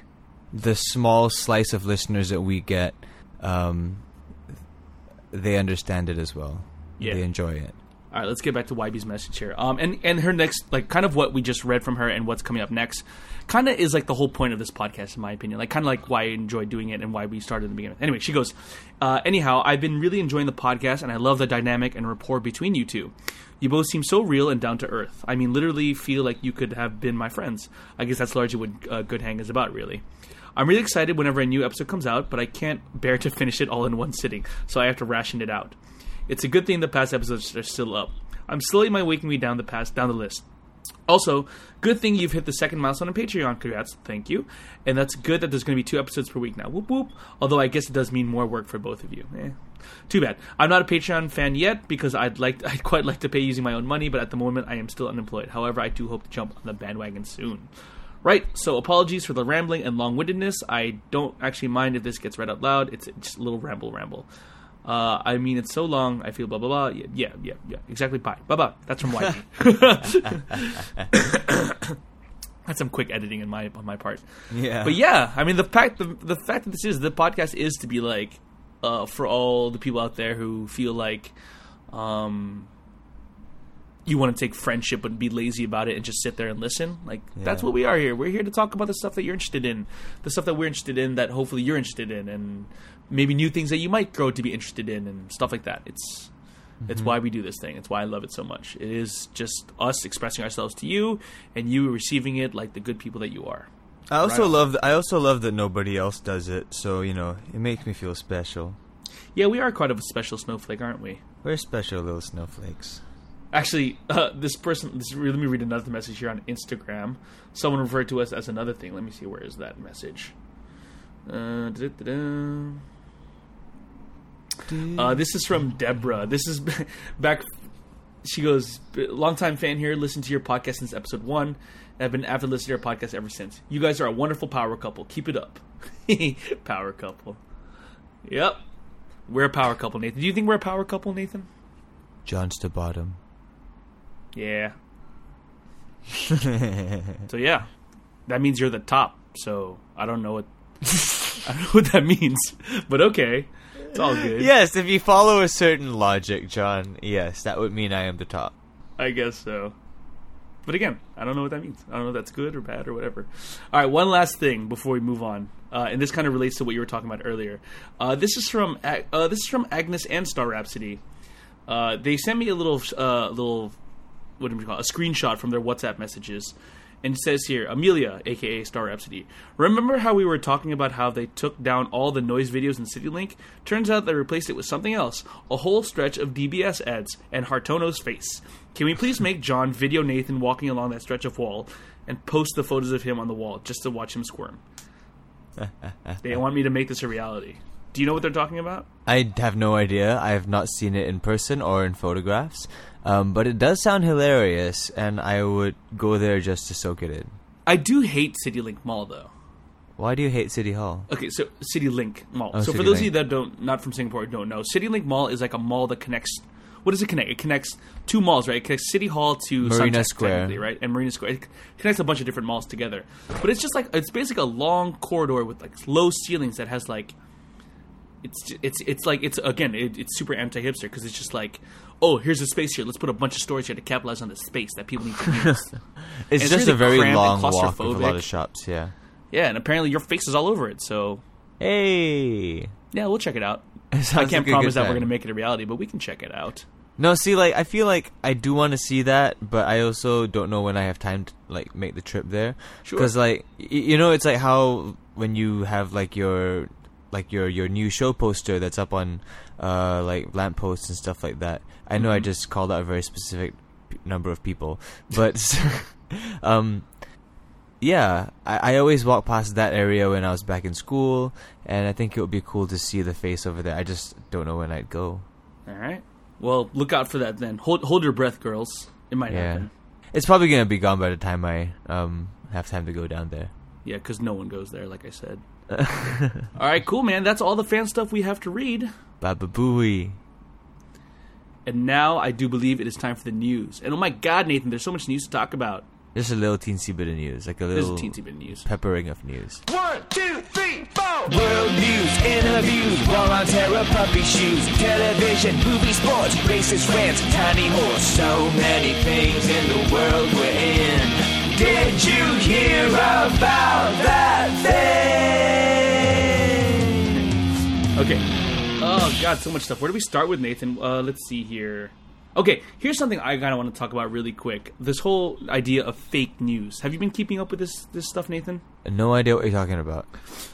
the small slice of listeners that we get, um, they understand it as well. Yeah. They enjoy it. All right, let's get back to YB's message here. Um, and and her next, like, kind of what we just read from her and what's coming up next, kind of is like the whole point of this podcast, in my opinion. Like, kind of like why I enjoy doing it and why we started in the beginning. Anyway, she goes, uh, anyhow, I've been really enjoying the podcast, and I love the dynamic and rapport between you two. You both seem so real and down to earth. I mean, literally feel like you could have been my friends. I guess that's largely what uh, Good Hang is about, really. I'm really excited whenever a new episode comes out, but I can't bear to finish it all in one sitting, so I have to ration it out. It's a good thing the past episodes are still up. I'm slowly my waking me down the past down the list. Also, good thing you've hit the second milestone on Patreon. Congrats, thank you. And that's good that there's going to be two episodes per week now. Whoop whoop. Although I guess it does mean more work for both of you. Eh. Too bad. I'm not a Patreon fan yet because I'd like I'd quite like to pay using my own money, but at the moment I am still unemployed. However, I do hope to jump on the bandwagon soon. Right. So apologies for the rambling and long-windedness. I don't actually mind if this gets read out loud. It's just a little ramble ramble. Uh, I mean, it's so long. I feel blah blah blah. Yeah, yeah, yeah. yeah. Exactly. Bye. Bye bye. That's from YG. That's some quick editing in my on my part. Yeah. But yeah, I mean the fact the, the fact that this is the podcast is to be like uh, for all the people out there who feel like um, you want to take friendship but be lazy about it and just sit there and listen. Like that's what we are here. We're here to talk about the stuff that you're interested in, the stuff that we're interested in, that hopefully you're interested in, and maybe new things that you might grow to be interested in, and stuff like that. It's it's why we do this thing. It's why I love it so much. It is just us expressing ourselves to you, and you receiving it like the good people that you are. I also Right love. I also love that nobody else does it. So you know, it makes me feel special. Yeah, we are quite of a special snowflake, aren't we? We're special little snowflakes. Actually, uh, this person. This, let me read another message here on Instagram. Someone referred to us as another thing. Let me see. Where is that message? Uh, da-da-da-da. Uh, this is from Deborah. This is back. She goes, longtime fan here. Listen to your podcast since episode one. I've been avid listener to your podcast ever since. You guys are a wonderful power couple. Keep it up. power couple. Yep. We're a power couple, Nathan. Do you think we're a power couple, Nathan? John's to bottom. Yeah. So yeah, that means you're the top. So I don't know what I don't know what that means, but okay, it's all good. yes, if you follow a certain logic, John. Yes, that would mean I am the top. I guess so. But again, I don't know what that means. I don't know if that's good or bad or whatever. All right, one last thing before we move on, uh, and this kind of relates to what you were talking about earlier. Uh, this is from Ag- uh, this is from Agnes and Star Rhapsody. Uh, they sent me a little uh, little what do we call it? a screenshot from their WhatsApp messages, And it says here, Amelia, aka Star Rhapsody. Remember how we were talking about how they took down all the noise videos in CityLink? Turns out they replaced it with something else. A whole stretch of DBS ads and Hartono's face. Can we please make John video Nathan walking along that stretch of wall and post the photos of him on the wall just to watch him squirm? they want me to make this a reality. Do you know what they're talking about? I have no idea. I have not seen it in person or in photographs, um, but it does sound hilarious, and I would go there just to soak it in. I do hate CityLink Mall though. Why do you hate City Hall? Okay, so CityLink Mall. Oh, so for CityLink. those of you that don't, not from Singapore, don't know, CityLink Mall is like a mall that connects. What does it connect? It connects two malls, right? It connects City Hall to Marina Suntec, Square. right? And Marina Square. It connects a bunch of different malls together. But it's just like it's basically a long corridor with like low ceilings that has like it's it's it's like it's again it, it's super anti hipster because it's just like oh here's a space here let's put a bunch of storage here to capitalize on the space that people need to use. It's, It's just really a very long walk with a lot of shops. Yeah. yeah, and apparently your face is all over it. So Hey. yeah, we'll check it out. It I can't like promise that we're going to make it a reality, but we can check it out. No, see, like I feel like I do want to see that, but I also don't know when I have time to like make the trip there. Sure. Because like y- you know, it's like how when you have like your like your your new show poster that's up on uh like lampposts and stuff like that. I know I Mhm. just called out a very specific p- number of people, but um yeah, I, I always walk past that area when I was back in school, and I think it would be cool to see the face over there. I just don't know when I'd go. All right. Well, look out for that then. Hold hold your breath, girls. It might Yeah. happen. It's probably gonna be gone by the time I um have time to go down there. Yeah, because no one goes there, like I said. all right, cool, man. That's all the fan stuff we have to read. Baba Booey. And now I do believe it is time for the news. And oh my God, Nathan, there's so much news to talk about. Just a little teensy bit of news, like a There's a little teensy bit of news. peppering of news. One, two, three, four. World news, interviews, war on terror, puppy shoes, television, movie, sports, racist rants, tiny horse. So many things in the world we're in. Did you hear about that thing? Okay. Oh God, so much stuff. Where do we start with Nathan? Uh, let's see here. Okay, here's something I kind of want to talk about really quick. This whole idea of fake news. Have you been keeping up with this this stuff, Nathan? No idea what you're talking about.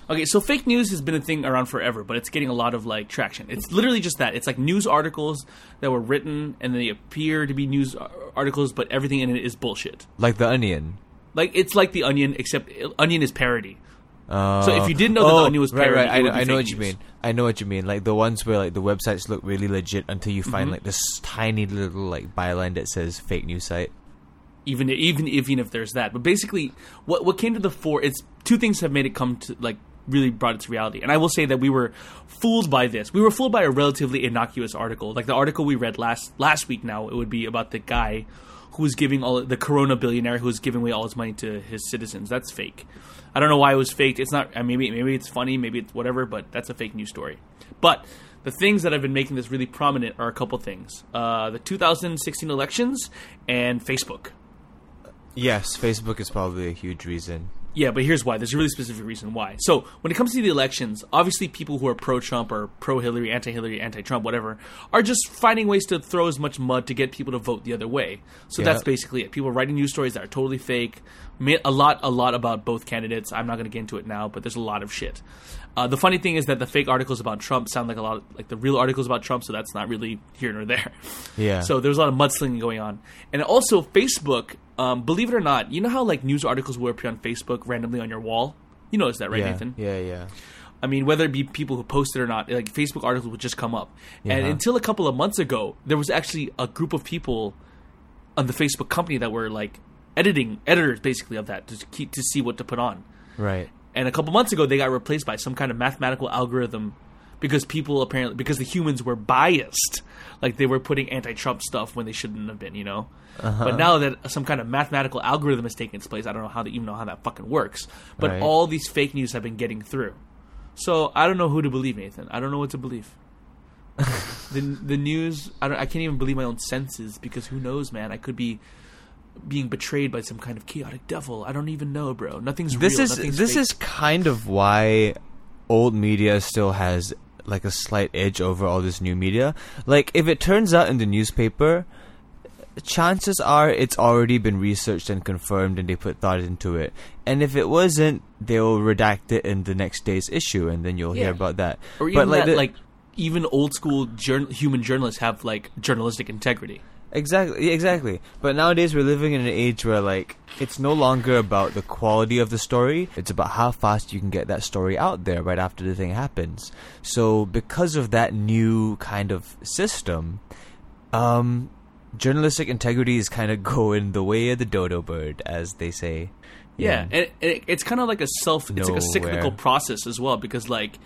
Okay, so fake news has been a thing around forever, but it's getting a lot of like traction. It's literally just that. It's like news articles that were written and they appear to be news articles, but everything in it is bullshit. Like the Onion. Like it's like the Onion, except uh, Onion is parody. Uh, So if you didn't know that the Onion was right, parody, right, I know, be I know what you news. mean. I know what you mean. Like the ones where like the websites look really legit until you Mm-hmm. find like this tiny little like byline that says fake news site. even even even if there's that. But basically, what what came to the fore? It's two things have made it come to like really brought it to reality. And I will say that we were fooled by this. We were fooled by a relatively innocuous article, like the article we read last last week. Now it would be about the guy who was giving all the Corona billionaire who was giving away all his money to his citizens. That's fake. I don't know why it was faked. It's not. Maybe maybe it's funny, maybe it's whatever, but that's a fake news story. But the things that have been making this really prominent are a couple things: uh, the 2016 elections and Facebook. Yes, Facebook is probably a huge reason. Yeah, but here's why. There's a really specific reason why. So when it comes to the elections, obviously people who are pro-Trump or pro-Hillary, anti-Hillary, anti-Trump, whatever, are just finding ways to throw as much mud to get people to vote the other way. So Yeah. that's basically it. People writing news stories that are totally fake. A lot, a lot about both candidates. I'm not going to get into it now, but there's a lot of shit. Uh, the funny thing is that the fake articles about Trump sound like a lot like the real articles about Trump, so that's not really here nor there. Yeah. So there's a lot of mudslinging going on, and also Facebook. Um, believe it or not, you know how like news articles will appear on Facebook randomly on your wall. You notice that, right, yeah, Nathan? yeah, yeah. I mean, whether it be people who post it or not, like Facebook articles would just come up. And until a couple of months ago, there was actually a group of people on the Facebook company that were like editing editors, basically of that to keep to see what to put on. Right. And a couple months ago, they got replaced by some kind of mathematical algorithm because people apparently because the humans were biased, like they were putting anti-Trump stuff when they shouldn't have been, you know. Uh-huh. But now that some kind of mathematical algorithm has taken its place, I don't know how that even know how that fucking works. But Right. all these fake news have been getting through. So I don't know who to believe, Nathan. I don't know what to believe. the the news, I don't. I can't even believe my own senses because who knows, man? I could be being betrayed by some kind of chaotic devil. I don't even know, bro. Nothing's This real. is nothing's this fake. is kind of why old media still has like a slight edge over all this new media. Like if it turns out in the newspaper chances are it's already been researched and confirmed and they put thought into it. And if it wasn't, they'll redact it in the next day's issue and then you'll Yeah. hear about that. Or even but that, the- like even old school jour- human journalists have like journalistic integrity. Exactly, exactly. But nowadays we're living in an age where like it's no longer about the quality of the story; it's about how fast you can get that story out there right after the thing happens. So because of that new kind of system, um, journalistic integrity is kind of going the way of the dodo bird, as they say. Yeah, and, and it, it's kind of like a self. It's like a cyclical process as well because like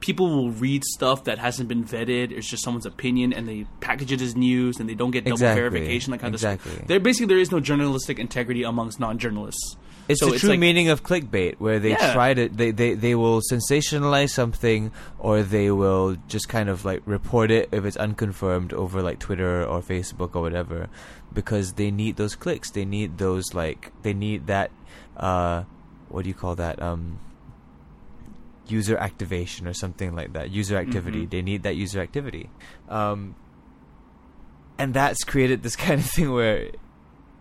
people will read stuff that hasn't been vetted. It's just someone's opinion, and they package it as news, and they don't get double Exactly, verification. That kind of exactly. stuff. There basically there is no journalistic integrity amongst non-journalists. It's So the true like- meaning of clickbait, where they Yeah. try to they, they they will sensationalize something, or they will just kind of like report it if it's unconfirmed over like Twitter or Facebook or whatever, because they need those clicks. They need those like they need that uh, what do you call that um user activation or something like that. User activity. Mhm. They need that user activity, um, and that's created this kind of thing where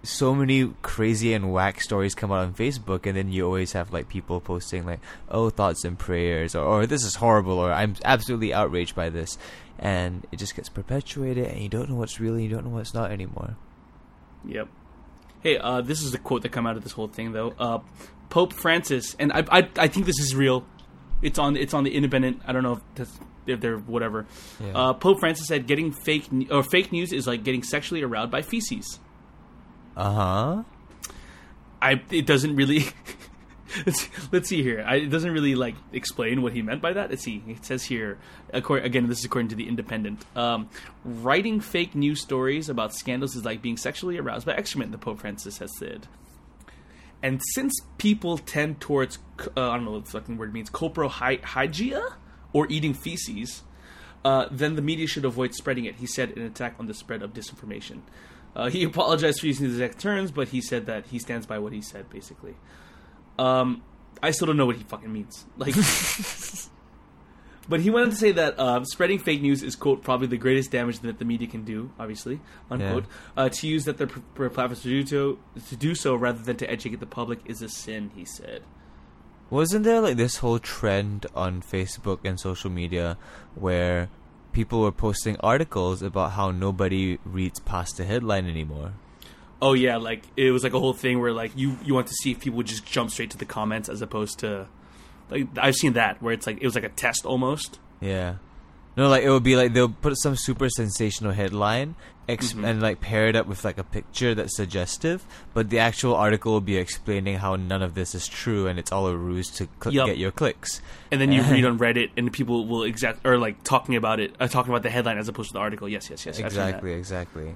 so many crazy and whack stories come out on Facebook, and then you always have like people posting like, "Oh, thoughts and prayers," or, or "This is horrible," or "I'm absolutely outraged by this," and it just gets perpetuated, and you don't know what's real, and you don't know what's not anymore. Yep. Hey, uh, this is the quote that come out of this whole thing, though. Uh, Pope Francis, and I, I, I think this is real. It's on, it's on the Independent. I don't know if that's, if they're whatever. Yeah. Uh, Pope Francis said, "Getting fake or fake news is like getting sexually aroused by feces." Uh huh. I, it doesn't really. let's, let's see here. I, it doesn't really like explain what he meant by that. Let's see. It says here, according, again, this is according to the Independent. Um, writing fake news stories about scandals is like being sexually aroused by excrement. The Pope Francis has said. And since people tend towards, uh, I don't know what the fucking word means, coprophagia or eating feces, uh, then the media should avoid spreading it. He said in an attack on the spread of disinformation. Uh, he apologized for using these exact terms, but he said that he stands by what he said, basically. Um, I still don't know what he fucking means. Like, but he went on to say that uh, spreading fake news is quote probably the greatest damage that the media can do, obviously unquote. Uh, to use that their platforms to do so to do so rather than to educate the public is a sin. He said. Wasn't there like this whole trend on Facebook and social media where people were posting articles about how nobody reads past the headline anymore? Oh yeah, like it was like a whole thing where like you you want to see if people would just jump straight to the comments as opposed to like I've seen that where it's like it was like a test almost. Yeah. No, like it would be like they'll put some super sensational headline ex- Mhm. and like pair it up with like a picture that's suggestive, but the actual article will be explaining how none of this is true and it's all a ruse to cl- Yup. get your clicks. And then you read on Reddit and people will exact or like talking about it, uh, talking about the headline as opposed to the article. Yes, yes, yes. I've seen that. Exactly, exactly.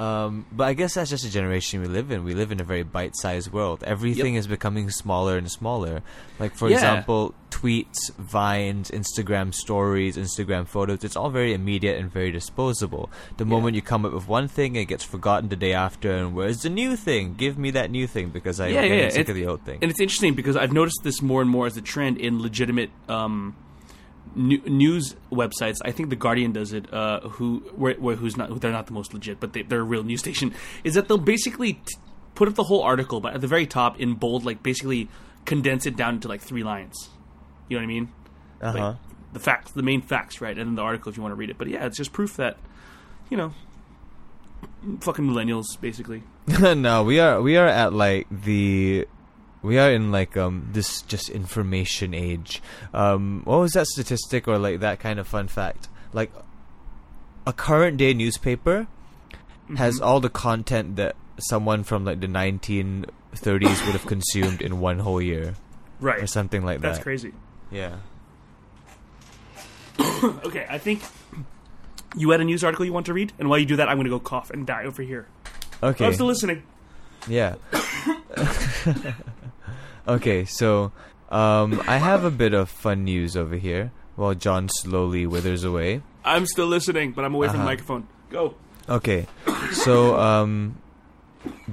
Um, but I guess that's just a generation we live in. We live in a very bite-sized world. Everything is becoming smaller and smaller. Like for Yeah. example, tweets, vines, Instagram stories, Instagram photos. It's all very immediate and very disposable. The moment you come up with one thing, it gets forgotten the day after. And where's the new thing? Give me that new thing because I'm Yeah, getting yeah, sick it's- of the old thing. And it's interesting because I've noticed this more and more as a trend in legitimate um, news websites. I think the Guardian does it. Uh, who where, where, who's not? They're not the most legit, but they, they're a real news station. Is that they'll basically t- put up the whole article, but at the very top in bold, like basically condense it down into like three lines. You know what I mean? Uh huh. Like, the facts, the main facts, right? And then the article if you want to read it. But yeah, it's just proof that you know, fucking millennials, basically. no, we are we are at like the we are in like um this just information age. Um what was that statistic or like that kind of fun fact? Like a current day newspaper has all the content that someone from like the 1930s would have consumed in one whole year Right. or something like That's that. That's crazy. Yeah. Okay, I think you had a news article you want to read, and while you do that, I'm going to go cough and die over here. Okay. I'm still listening. Yeah. Okay, so um, I have a bit of fun news over here while John slowly withers away. I'm still listening, but I'm away from the Uh-huh. microphone. Go. Okay, so um,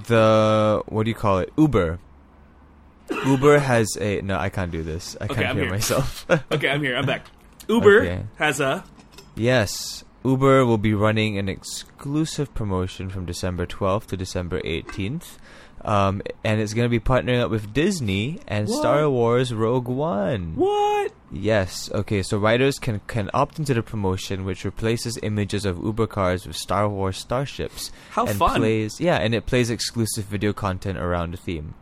the what do you call it? Uber. Uber has a no. I can't do this. I can't I'm hear here. myself. Okay, I'm here. I'm back. Uber Okay. has a yes, Uber will be running an exclusive promotion from December 12th to December 18th. Um, and it's going to be partnering up with Disney and What? Star Wars Rogue One. What? Yes. Okay. So riders can can opt into the promotion, which replaces images of Uber cars with Star Wars starships. How and fun. Plays yeah, and it plays exclusive video content around the theme.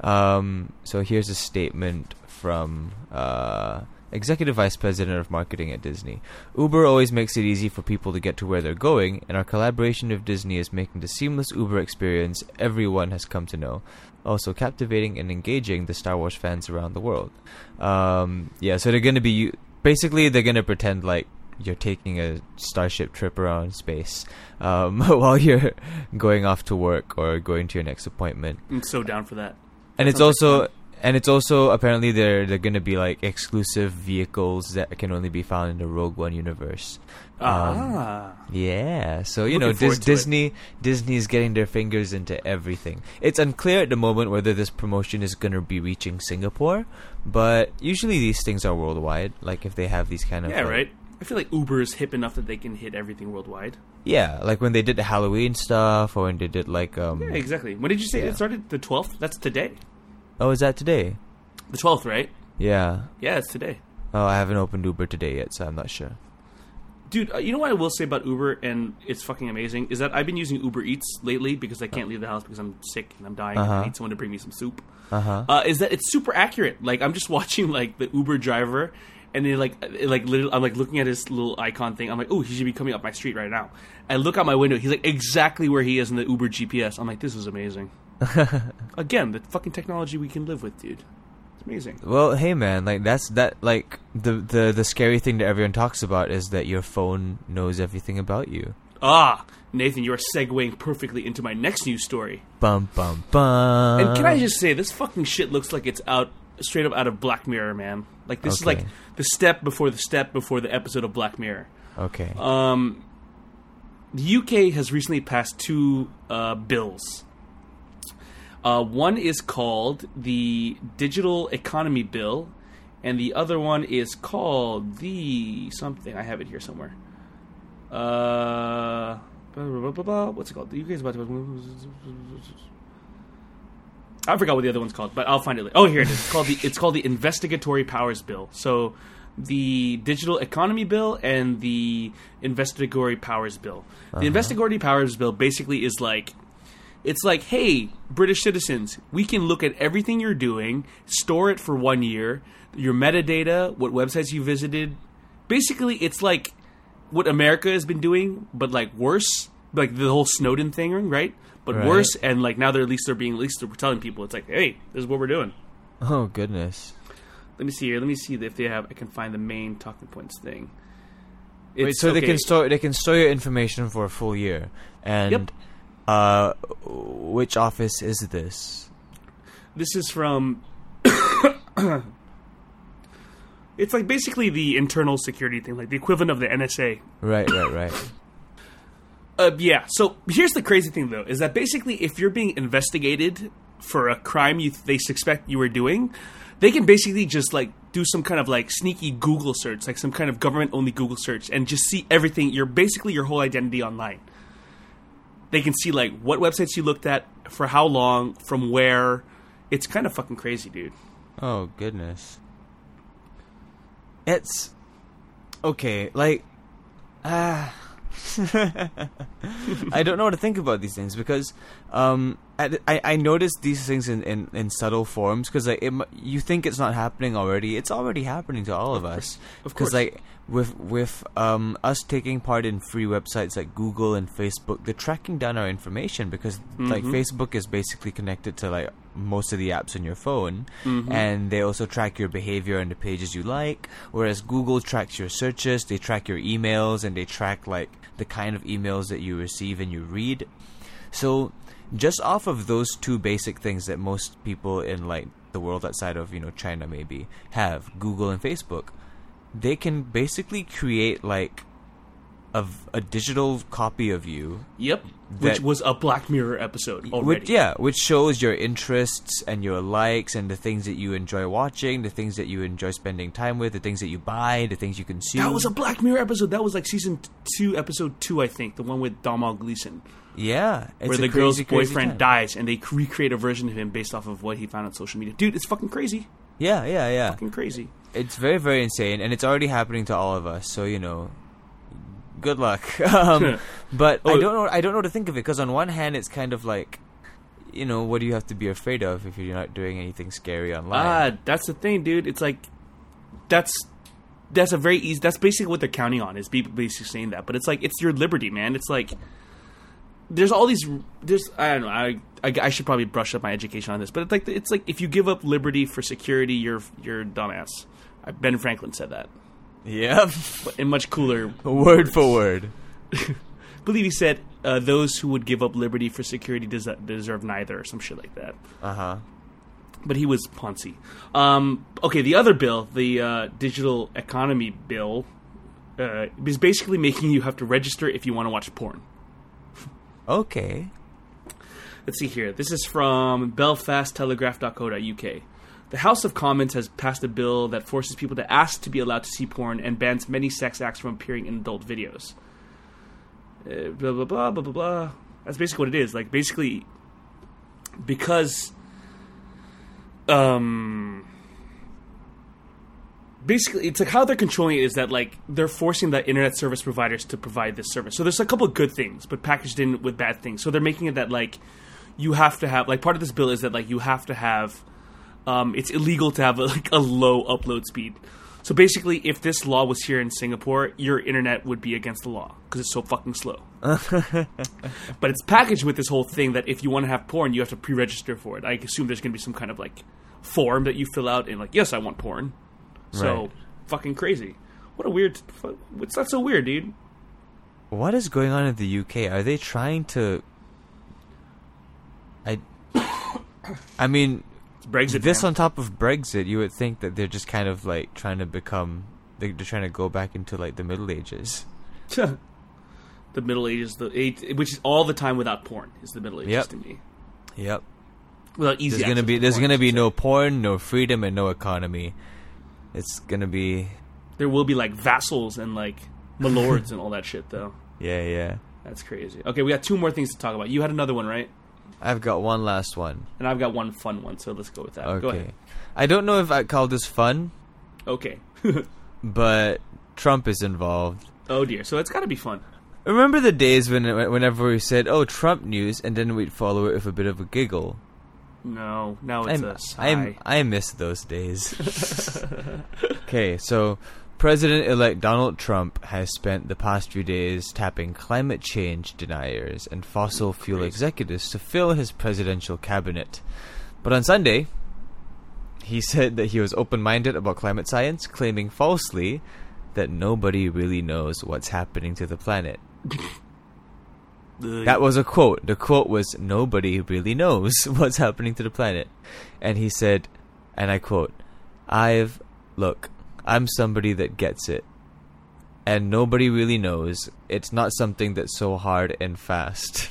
Um, so here's a statement from uh, Executive Vice President of Marketing at Disney. Uber always makes it easy for people to get to where they're going, and our collaboration with Disney is making the seamless Uber experience everyone has come to know. Also captivating and engaging the Star Wars fans around the world. Um, yeah, so they're going to be basically they're going to pretend like you're taking a starship trip around space um, while you're going off to work or going to your next appointment I'm so down for that. and it's sounds like also and it's also apparently they're they're gonna be like exclusive vehicles that can only be found in the Rogue One universe. Um, ah. Yeah, so you Looking know Dis- to it. Disney Disney's getting their fingers into everything. It's unclear at the moment whether this promotion is gonna be reaching Singapore, but usually these things are worldwide. Like if they have these kind of Yeah, like- right. I feel like Uber is hip enough that they can hit everything worldwide. Yeah, like when they did the Halloween stuff, or when they did like um. Yeah, exactly. When did you say Yeah. it started? The 12th? That's today. Oh, is that today? The 12th, right? Yeah. Yeah, it's today. Oh, I haven't opened Uber today yet, so I'm not sure. Dude, uh, you know what I will say about Uber, and it's fucking amazing, is that I've been using Uber Eats lately because I can't leave the house because I'm sick and I'm dying Uh-huh. I need someone to bring me some soup. Uh-huh. Uh, is that it's super accurate. Like I'm just watching like the Uber driver, and then like it, like literally, I'm like looking at his little icon thing. I'm like, oh, he should be coming up my street right now. I look out my window. He's like exactly where he is in the Uber GPS. I'm like, this is amazing. Again, the fucking technology we can live with, dude. It's amazing. Well, hey man, like that's that like the the the scary thing that everyone talks about is that your phone knows everything about you. Ah, Nathan, you're segueing perfectly into my next news story. Bum bum bum. And can I just say, this fucking shit looks like it's out straight up out of Black Mirror, man. Like this is like the step before the step before the episode of Black Mirror. Okay. Um, the UK has recently passed two uh, bills. Uh, one is called the Digital Economy Bill, and the other one is called the something. I have it here somewhere. Uh, blah, blah, blah, what's it called? The UK is about to. I forgot what the other one's called, but I'll find it. Later. Oh, here it is. It's called the it's called the Investigatory Powers Bill. So, the Digital Economy Bill and the Investigatory Powers Bill. The Investigatory Powers Bill basically is like it's like, hey, British citizens, we can look at everything you're doing, store it for one year, your metadata, what websites you visited. Basically, it's like what America has been doing, but like worse, like the whole Snowden thing, right? But Right. worse, and like now they're at least they're being at least they're telling people it's like, hey, this is what we're doing. oh goodness. Let me see here. Let me see if they have. I can find the main talking points thing. Wait, It's- so they can store they can store your information for a full year. And Yep. Uh which office is this? This is from. it's like basically the internal security thing, like the equivalent of the NSA. Right, right, right. Uh, yeah. So here's the crazy thing, though, is that basically if you're being investigated for a crime you they suspect you were doing, they can basically just like do some kind of like sneaky Google search, like some kind of government only Google search, and just see everything. Your basically your whole identity online. They can see like what websites you looked at, for how long, from where. It's kind of fucking crazy, dude. Oh goodness. It's okay, like ah I don't know what to think about these things because um I I noticed these things in in, in subtle forms because like it, you think it's not happening already. It's already happening to all of, us. Of because course. like with with um us taking part in free websites like Google and Facebook they're tracking down our information because like Mhm. Facebook is basically connected to like most of the apps on your phone. Mhm. and they also track your behavior on the pages you like. Whereas Google tracks your searches they track your emails and they track like the kind of emails that you receive and you read. So just off of those two basic things that most people in like the world outside of you know China maybe have Google and Facebook they can basically create like of a digital copy of you. Yep. Which was a Black Mirror episode already. Which, yeah, which shows your interests and your likes and the things that you enjoy watching, the things that you enjoy spending time with, the things that you buy, the things you consume. That was a Black Mirror episode. That was like season two, episode two, I think, the one with Domhnall Gleeson, yeah, it's where the girl's crazy, crazy boyfriend time. dies and they recreate a version of him based off of what he found on social media. Dude, it's fucking crazy. Yeah, yeah, yeah. Fucking crazy. It's very, very insane, and it's already happening to all of us. So you know, good luck. um, but I Oh. don't know. I don't know what to think of it because on one hand, it's kind of like, you know, what do you have to be afraid of if you're not doing anything scary online? Ah, that's the thing, dude. It's like that's that's a very easy. That's basically what they're counting on is people basically saying that. But it's like it's your liberty, man. It's like there's all these. There's I don't know. I I, I should probably brush up my education on this, but it's like it's like if you give up liberty for security, you're you're a dumbass. Uh, Ben Franklin said that, Yep, but in much cooler word for word. I believe he said uh, those who would give up liberty for security des- deserve neither, or some shit like that. Uh huh. but he was Ponzi. Um, okay, the other bill, the uh, digital economy bill, uh, is basically making you have to register if you want to watch porn. Okay. Let's see here. This is from belfasttelegraph.co.uk. The House of Commons has passed a bill that forces people to ask to be allowed to see porn and bans many sex acts from appearing in adult videos. Uh, blah blah blah blah blah blah. That's basically what it is. Like basically, because, um, basically it's like how they're controlling it is that like they're forcing the internet service providers to provide this service. So there's a couple of good things, but packaged in with bad things. So they're making it that like you have to have like part of this bill is that like you have to have um, it's illegal to have like a low upload speed. So basically, if this law was here in Singapore, your internet would be against the law because it's so fucking slow. but it's packaged with this whole thing that if you want to have porn, you have to pre-register for it. I assume there's going to be some kind of like form that you fill out and like, yes, I want porn. So Right. fucking crazy. What a weird. What's not so weird, dude. What is going on in the UK? Are they trying to? I. I mean, It's Brexit. this man. on top of Brexit, you would think that they're just kind of like trying to become. They're trying to go back into like the Middle Ages. the Middle Ages, the age, which is all the time without porn, is the Middle Ages Yep. to me. Yep. Without easy. There's gonna be to there's porn, gonna be no porn, no freedom, and no economy. It's gonna be There will be like vassals and like milords and all that shit, though. yeah yeah. That's crazy. Okay, we got two more things to talk about. You had another one, right? I've got one last one. And I've got one fun one, so let's go with that. Go Okay. ahead. I don't know if I call this fun, Okay. but Trump is involved. oh dear. So it's got to be fun. Remember the days when whenever we said, "Oh, Trump news," and then we'd follow it with a bit of a giggle. No, now it's I'm, a sigh. I'm, I miss those days. okay, so President-elect Donald Trump has spent the past few days tapping climate change deniers and fossil fuel Crazy. executives to fill his presidential cabinet. But on Sunday, he said that he was open-minded about climate science, claiming falsely that nobody really knows what's happening to the planet. That was a quote. The quote was, Nobody really knows what's happening to the planet. And he said, and I quote, I've, look, I'm somebody that gets it. And nobody really knows. It's not something that's so hard and fast.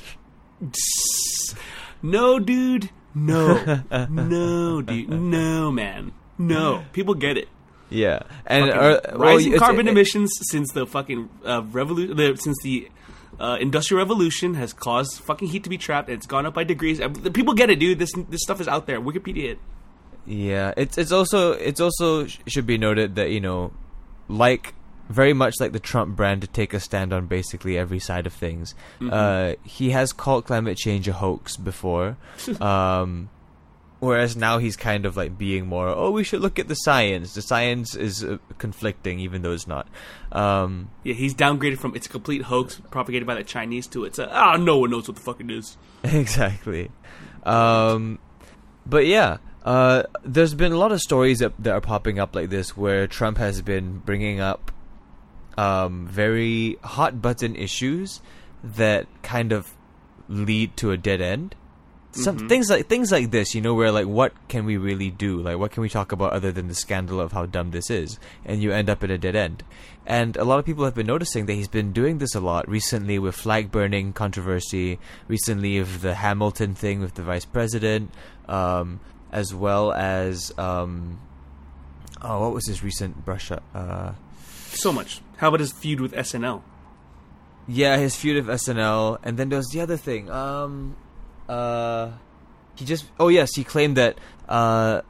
no, dude. No. no, dude. No, man. No. People get it. yeah. And Fucking uh, well, rising carbon it- emissions since the fucking uh, revolution, since the uh, industrial revolution has caused fucking heat to be trapped. and It's gone up by degrees. People get it, dude. This this stuff is out there. Wikipedia it. Yeah, it's it's also it's also sh- should be noted that you know, like very much like the Trump brand to take a stand on basically every side of things. Uh, he has called climate change a hoax before, um, whereas now he's kind of like being more. Oh, we should look at the science. The science is uh, conflicting, even though it's not. Um, Yeah, he's downgraded from it's a complete hoax propagated by the Chinese to it's a ah no one knows what the fuck it is. exactly. Um, but yeah, uh, there's been a lot of stories that, that are popping up like this where Trump has been bringing up um, very hot button issues that kind of lead to a dead end. Some Mm-hmm. things like things like this, you know, where like what can we really do? Like what can we talk about other than the scandal of how dumb this is? And you end up at a dead end. And a lot of people have been noticing that he's been doing this a lot recently with flag burning controversy, recently with the Hamilton thing with the vice president, um, as well as um, oh, what was his recent brush up? Uh, So much. How about his feud with SNL? Yeah, his feud with SNL, and then there was the other thing. Um, uh, he just oh yes, he claimed that uh,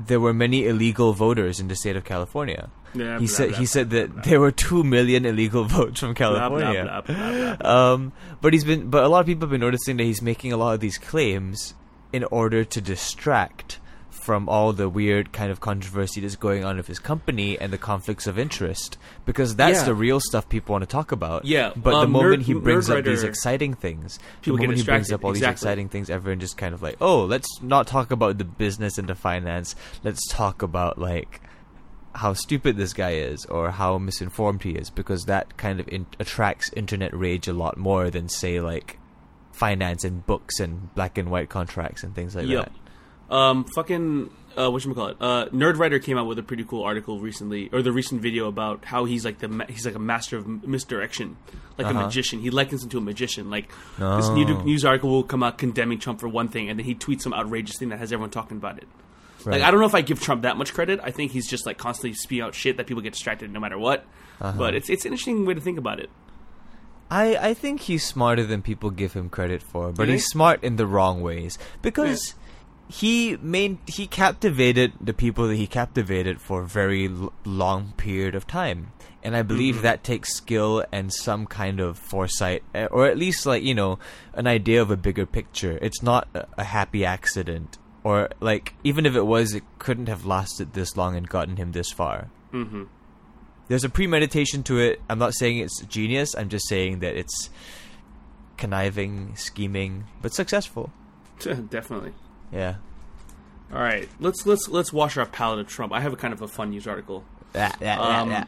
there were many illegal voters in the state of California. Yeah, he blah, said blah, he said that blah. there were two million illegal votes from California. Um, but he's been, but a lot of people have been noticing that he's making a lot of these claims in order to distract from all the weird kind of controversy that's going on with his company and the conflicts of interest, because that's Yeah. the real stuff people want to talk about. Yeah, But the um, moment Nerd- he brings up these exciting things, the moment he brings up all these exciting things, everyone just kind of like, oh, let's not talk about the business and the finance. Let's talk about like how stupid this guy is or how misinformed he is because that kind of in- attracts internet rage a lot more than say like finance and books and black and white contracts and things like Yep. Um, fucking uh, what call it? Uh, Nerdwriter came out with a pretty cool article recently, or the recent video about how he's like the ma- he's like a master of misdirection, like a Uh-huh. magician. He likens him to a magician. Like this Oh. new news article will come out condemning Trump for one thing, and then he tweets some outrageous thing that has everyone talking about it. that. Like I don't know if I give Trump that much credit. I think he's just like constantly spewing out shit that people get distracted no matter what. Uh-huh. But it's it's an interesting way to think about it. I, I think he's smarter than people give him credit for, but You he's smart in the wrong ways because he main he captivated the people that he captivated for a very l- long period of time, and I believe Mm-hmm. that takes skill and some kind of foresight, eh, or at least like you know an idea of a bigger picture. It's not a, a happy accident, or like even if it was, it couldn't have lasted this long and gotten him this far hmm there's a premeditation to it. I'm not saying it's genius. I'm just saying that it's conniving, scheming, but successful. Definitely. Yeah. All right, let's let's let's wash our palate of Trump. I have a kind of a fun news article. Yeah, yeah, Um, yeah,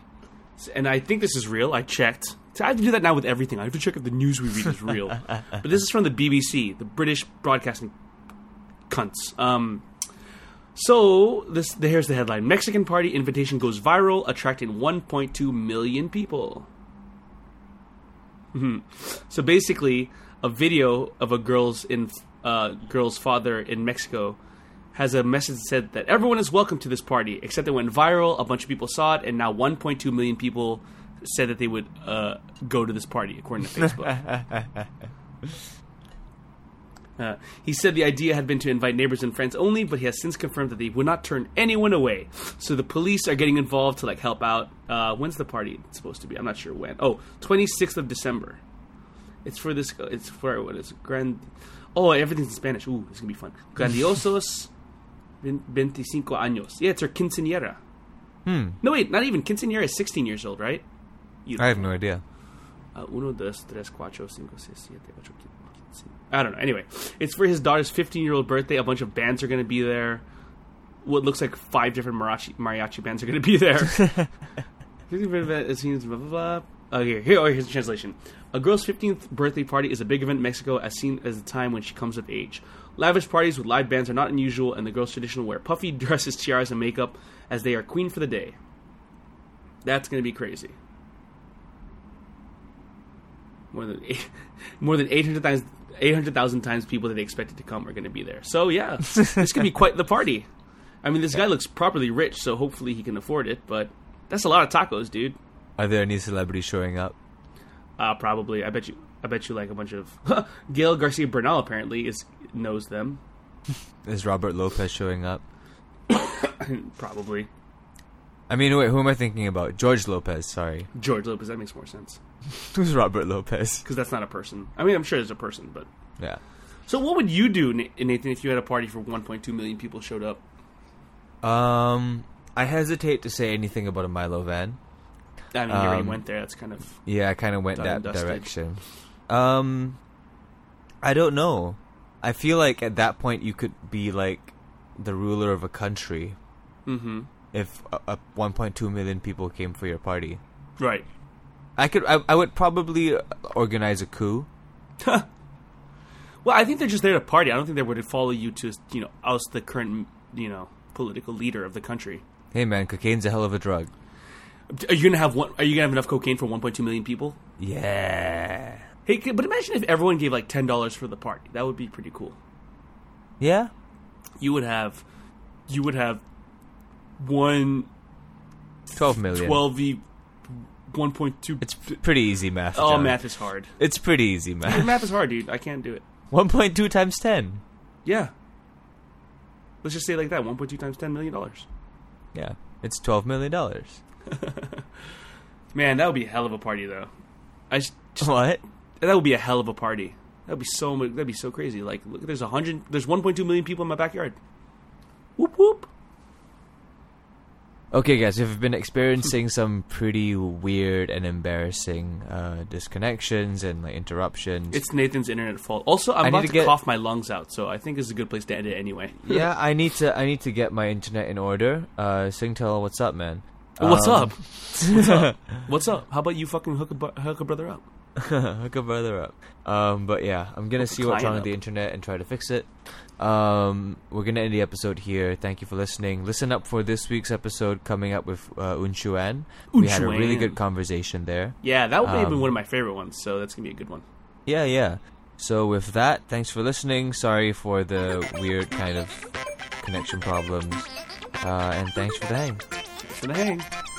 and I think this is real. I checked. So I have to do that now with everything. I have to check if the news we read is real. but this is from the BBC, the British Broadcasting cunts. Um, so this here's the headline: Mexican party invitation goes viral, attracting 1.2 million people. Mhm. So basically, a video of a girl's in uh, girl's father in Mexico has a message that said that everyone is welcome to this party, except it went viral. A bunch of people saw it, and now 1.2 million people said that they would uh, go to this party, according to Facebook. Uh, he said the idea had been to invite neighbors and friends only, but he has since confirmed that they would not turn anyone away. So the police are getting involved to like help out. Uh, when's the party supposed to be? I'm not sure when. Oh, 26th of December. It's for this. It's for what is it? Grand. Oh, everything's in Spanish. Ooh, it's gonna be fun. Grandiosos, vein- 25 años. Yeah, it's her quinceañera. Hmm. No, wait, not even. Quinceañera is 16 years old, right? You I have no idea. uh, uno, dos, tres, cuatro, cinco, seis, siete, ocho, quince. I don't know. Anyway, it's for his daughter's 15 year old birthday. A bunch of bands are going to be there. What looks like five different mariachi, mariachi bands are going to be there. it seems blah, blah, blah. Oh, here, here, oh, here's the translation. A girl's 15th birthday party is a big event in Mexico as seen as the time when she comes of age. Lavish parties with live bands are not unusual, and the girls traditionally wear puffy dresses, tiaras, and makeup as they are queen for the day. That's going to be crazy. More than eight, more than 800 times 800,000 times people that they expected to come are going to be there. So yeah, this could be quite the party. I mean, this guy looks properly rich, so hopefully he can afford it, but that's a lot of tacos, dude. Are there any celebrities showing up? Uh, probably. I bet you. I bet you like a bunch of Gael Garcia Bernal apparently is knows them. Is Robert Lopez showing up? probably I mean, wait, who am I thinking about? George Lopez, sorry. George Lopez. That makes more sense Who's Robert Lopez? because that's not a person. I mean, I'm sure there's a person, but Yeah. so what would you do, Nathan, if you had a party for 1.2 million people showed up? Um, I hesitate to say anything about a Milo van. I mean, you already Um, went there. That's kind of Yeah, I kind of went that direction. Um, I don't know. I feel like at that point you could be like the ruler of a country mm-hmm. if a, a 1.2 million people came for your party. Right? I could. I, I would probably organize a coup. well, I think they're just there to party. I don't think they to follow you to, you know, oust the current, you know, political leader of the country. Hey man, cocaine's a hell of a drug. Are you gonna have one? Are you gonna have enough cocaine for 1.2 million people? Yeah. Hey, but imagine if everyone gave like ten dollars for the party. That would be pretty cool. Yeah? You would have, you would have one 12 million. twelve v one point two. It's pretty easy math. oh, John. math is hard. It's pretty easy math. math is hard, dude. I can't do it. 1.2 times 10. Yeah. Let's just say it like that: one point two times ten million dollars. Yeah. It's 12 million dollars. Man, that would be a hell of a party, though. I just, What? that would be a hell of a party. That'd be so that'd be so crazy. Like, look, there's a hundred, there's 1.2 million people in my backyard. Whoop whoop. Okay, guys, we've been experiencing some pretty weird and embarrassing uh, disconnections and like interruptions. It's Nathan's internet fault. Also, I'm I need about to to, get- cough my lungs out, so I think this is a good place to end it anyway. yeah, I need to I need to get my internet in order. Uh, Singtel, what's up, man? What's Um, up? What's up? What's up? How about you fucking hook a, bu- hook a brother up? Hook a brother up. Um, but yeah, I'm gonna Hook see what's wrong with the internet and try to fix it. Um, we're gonna end the episode here. Thank you for listening. Listen up for this week's episode coming up with uh, Unchuan. We had a really good conversation there. Yeah, that would have been Um, one of my favorite ones, so that's gonna be a good one. Yeah, yeah. So with that, thanks for listening. Sorry for the weird kind of connection problems. Uh, and thanks for the hang for the hang.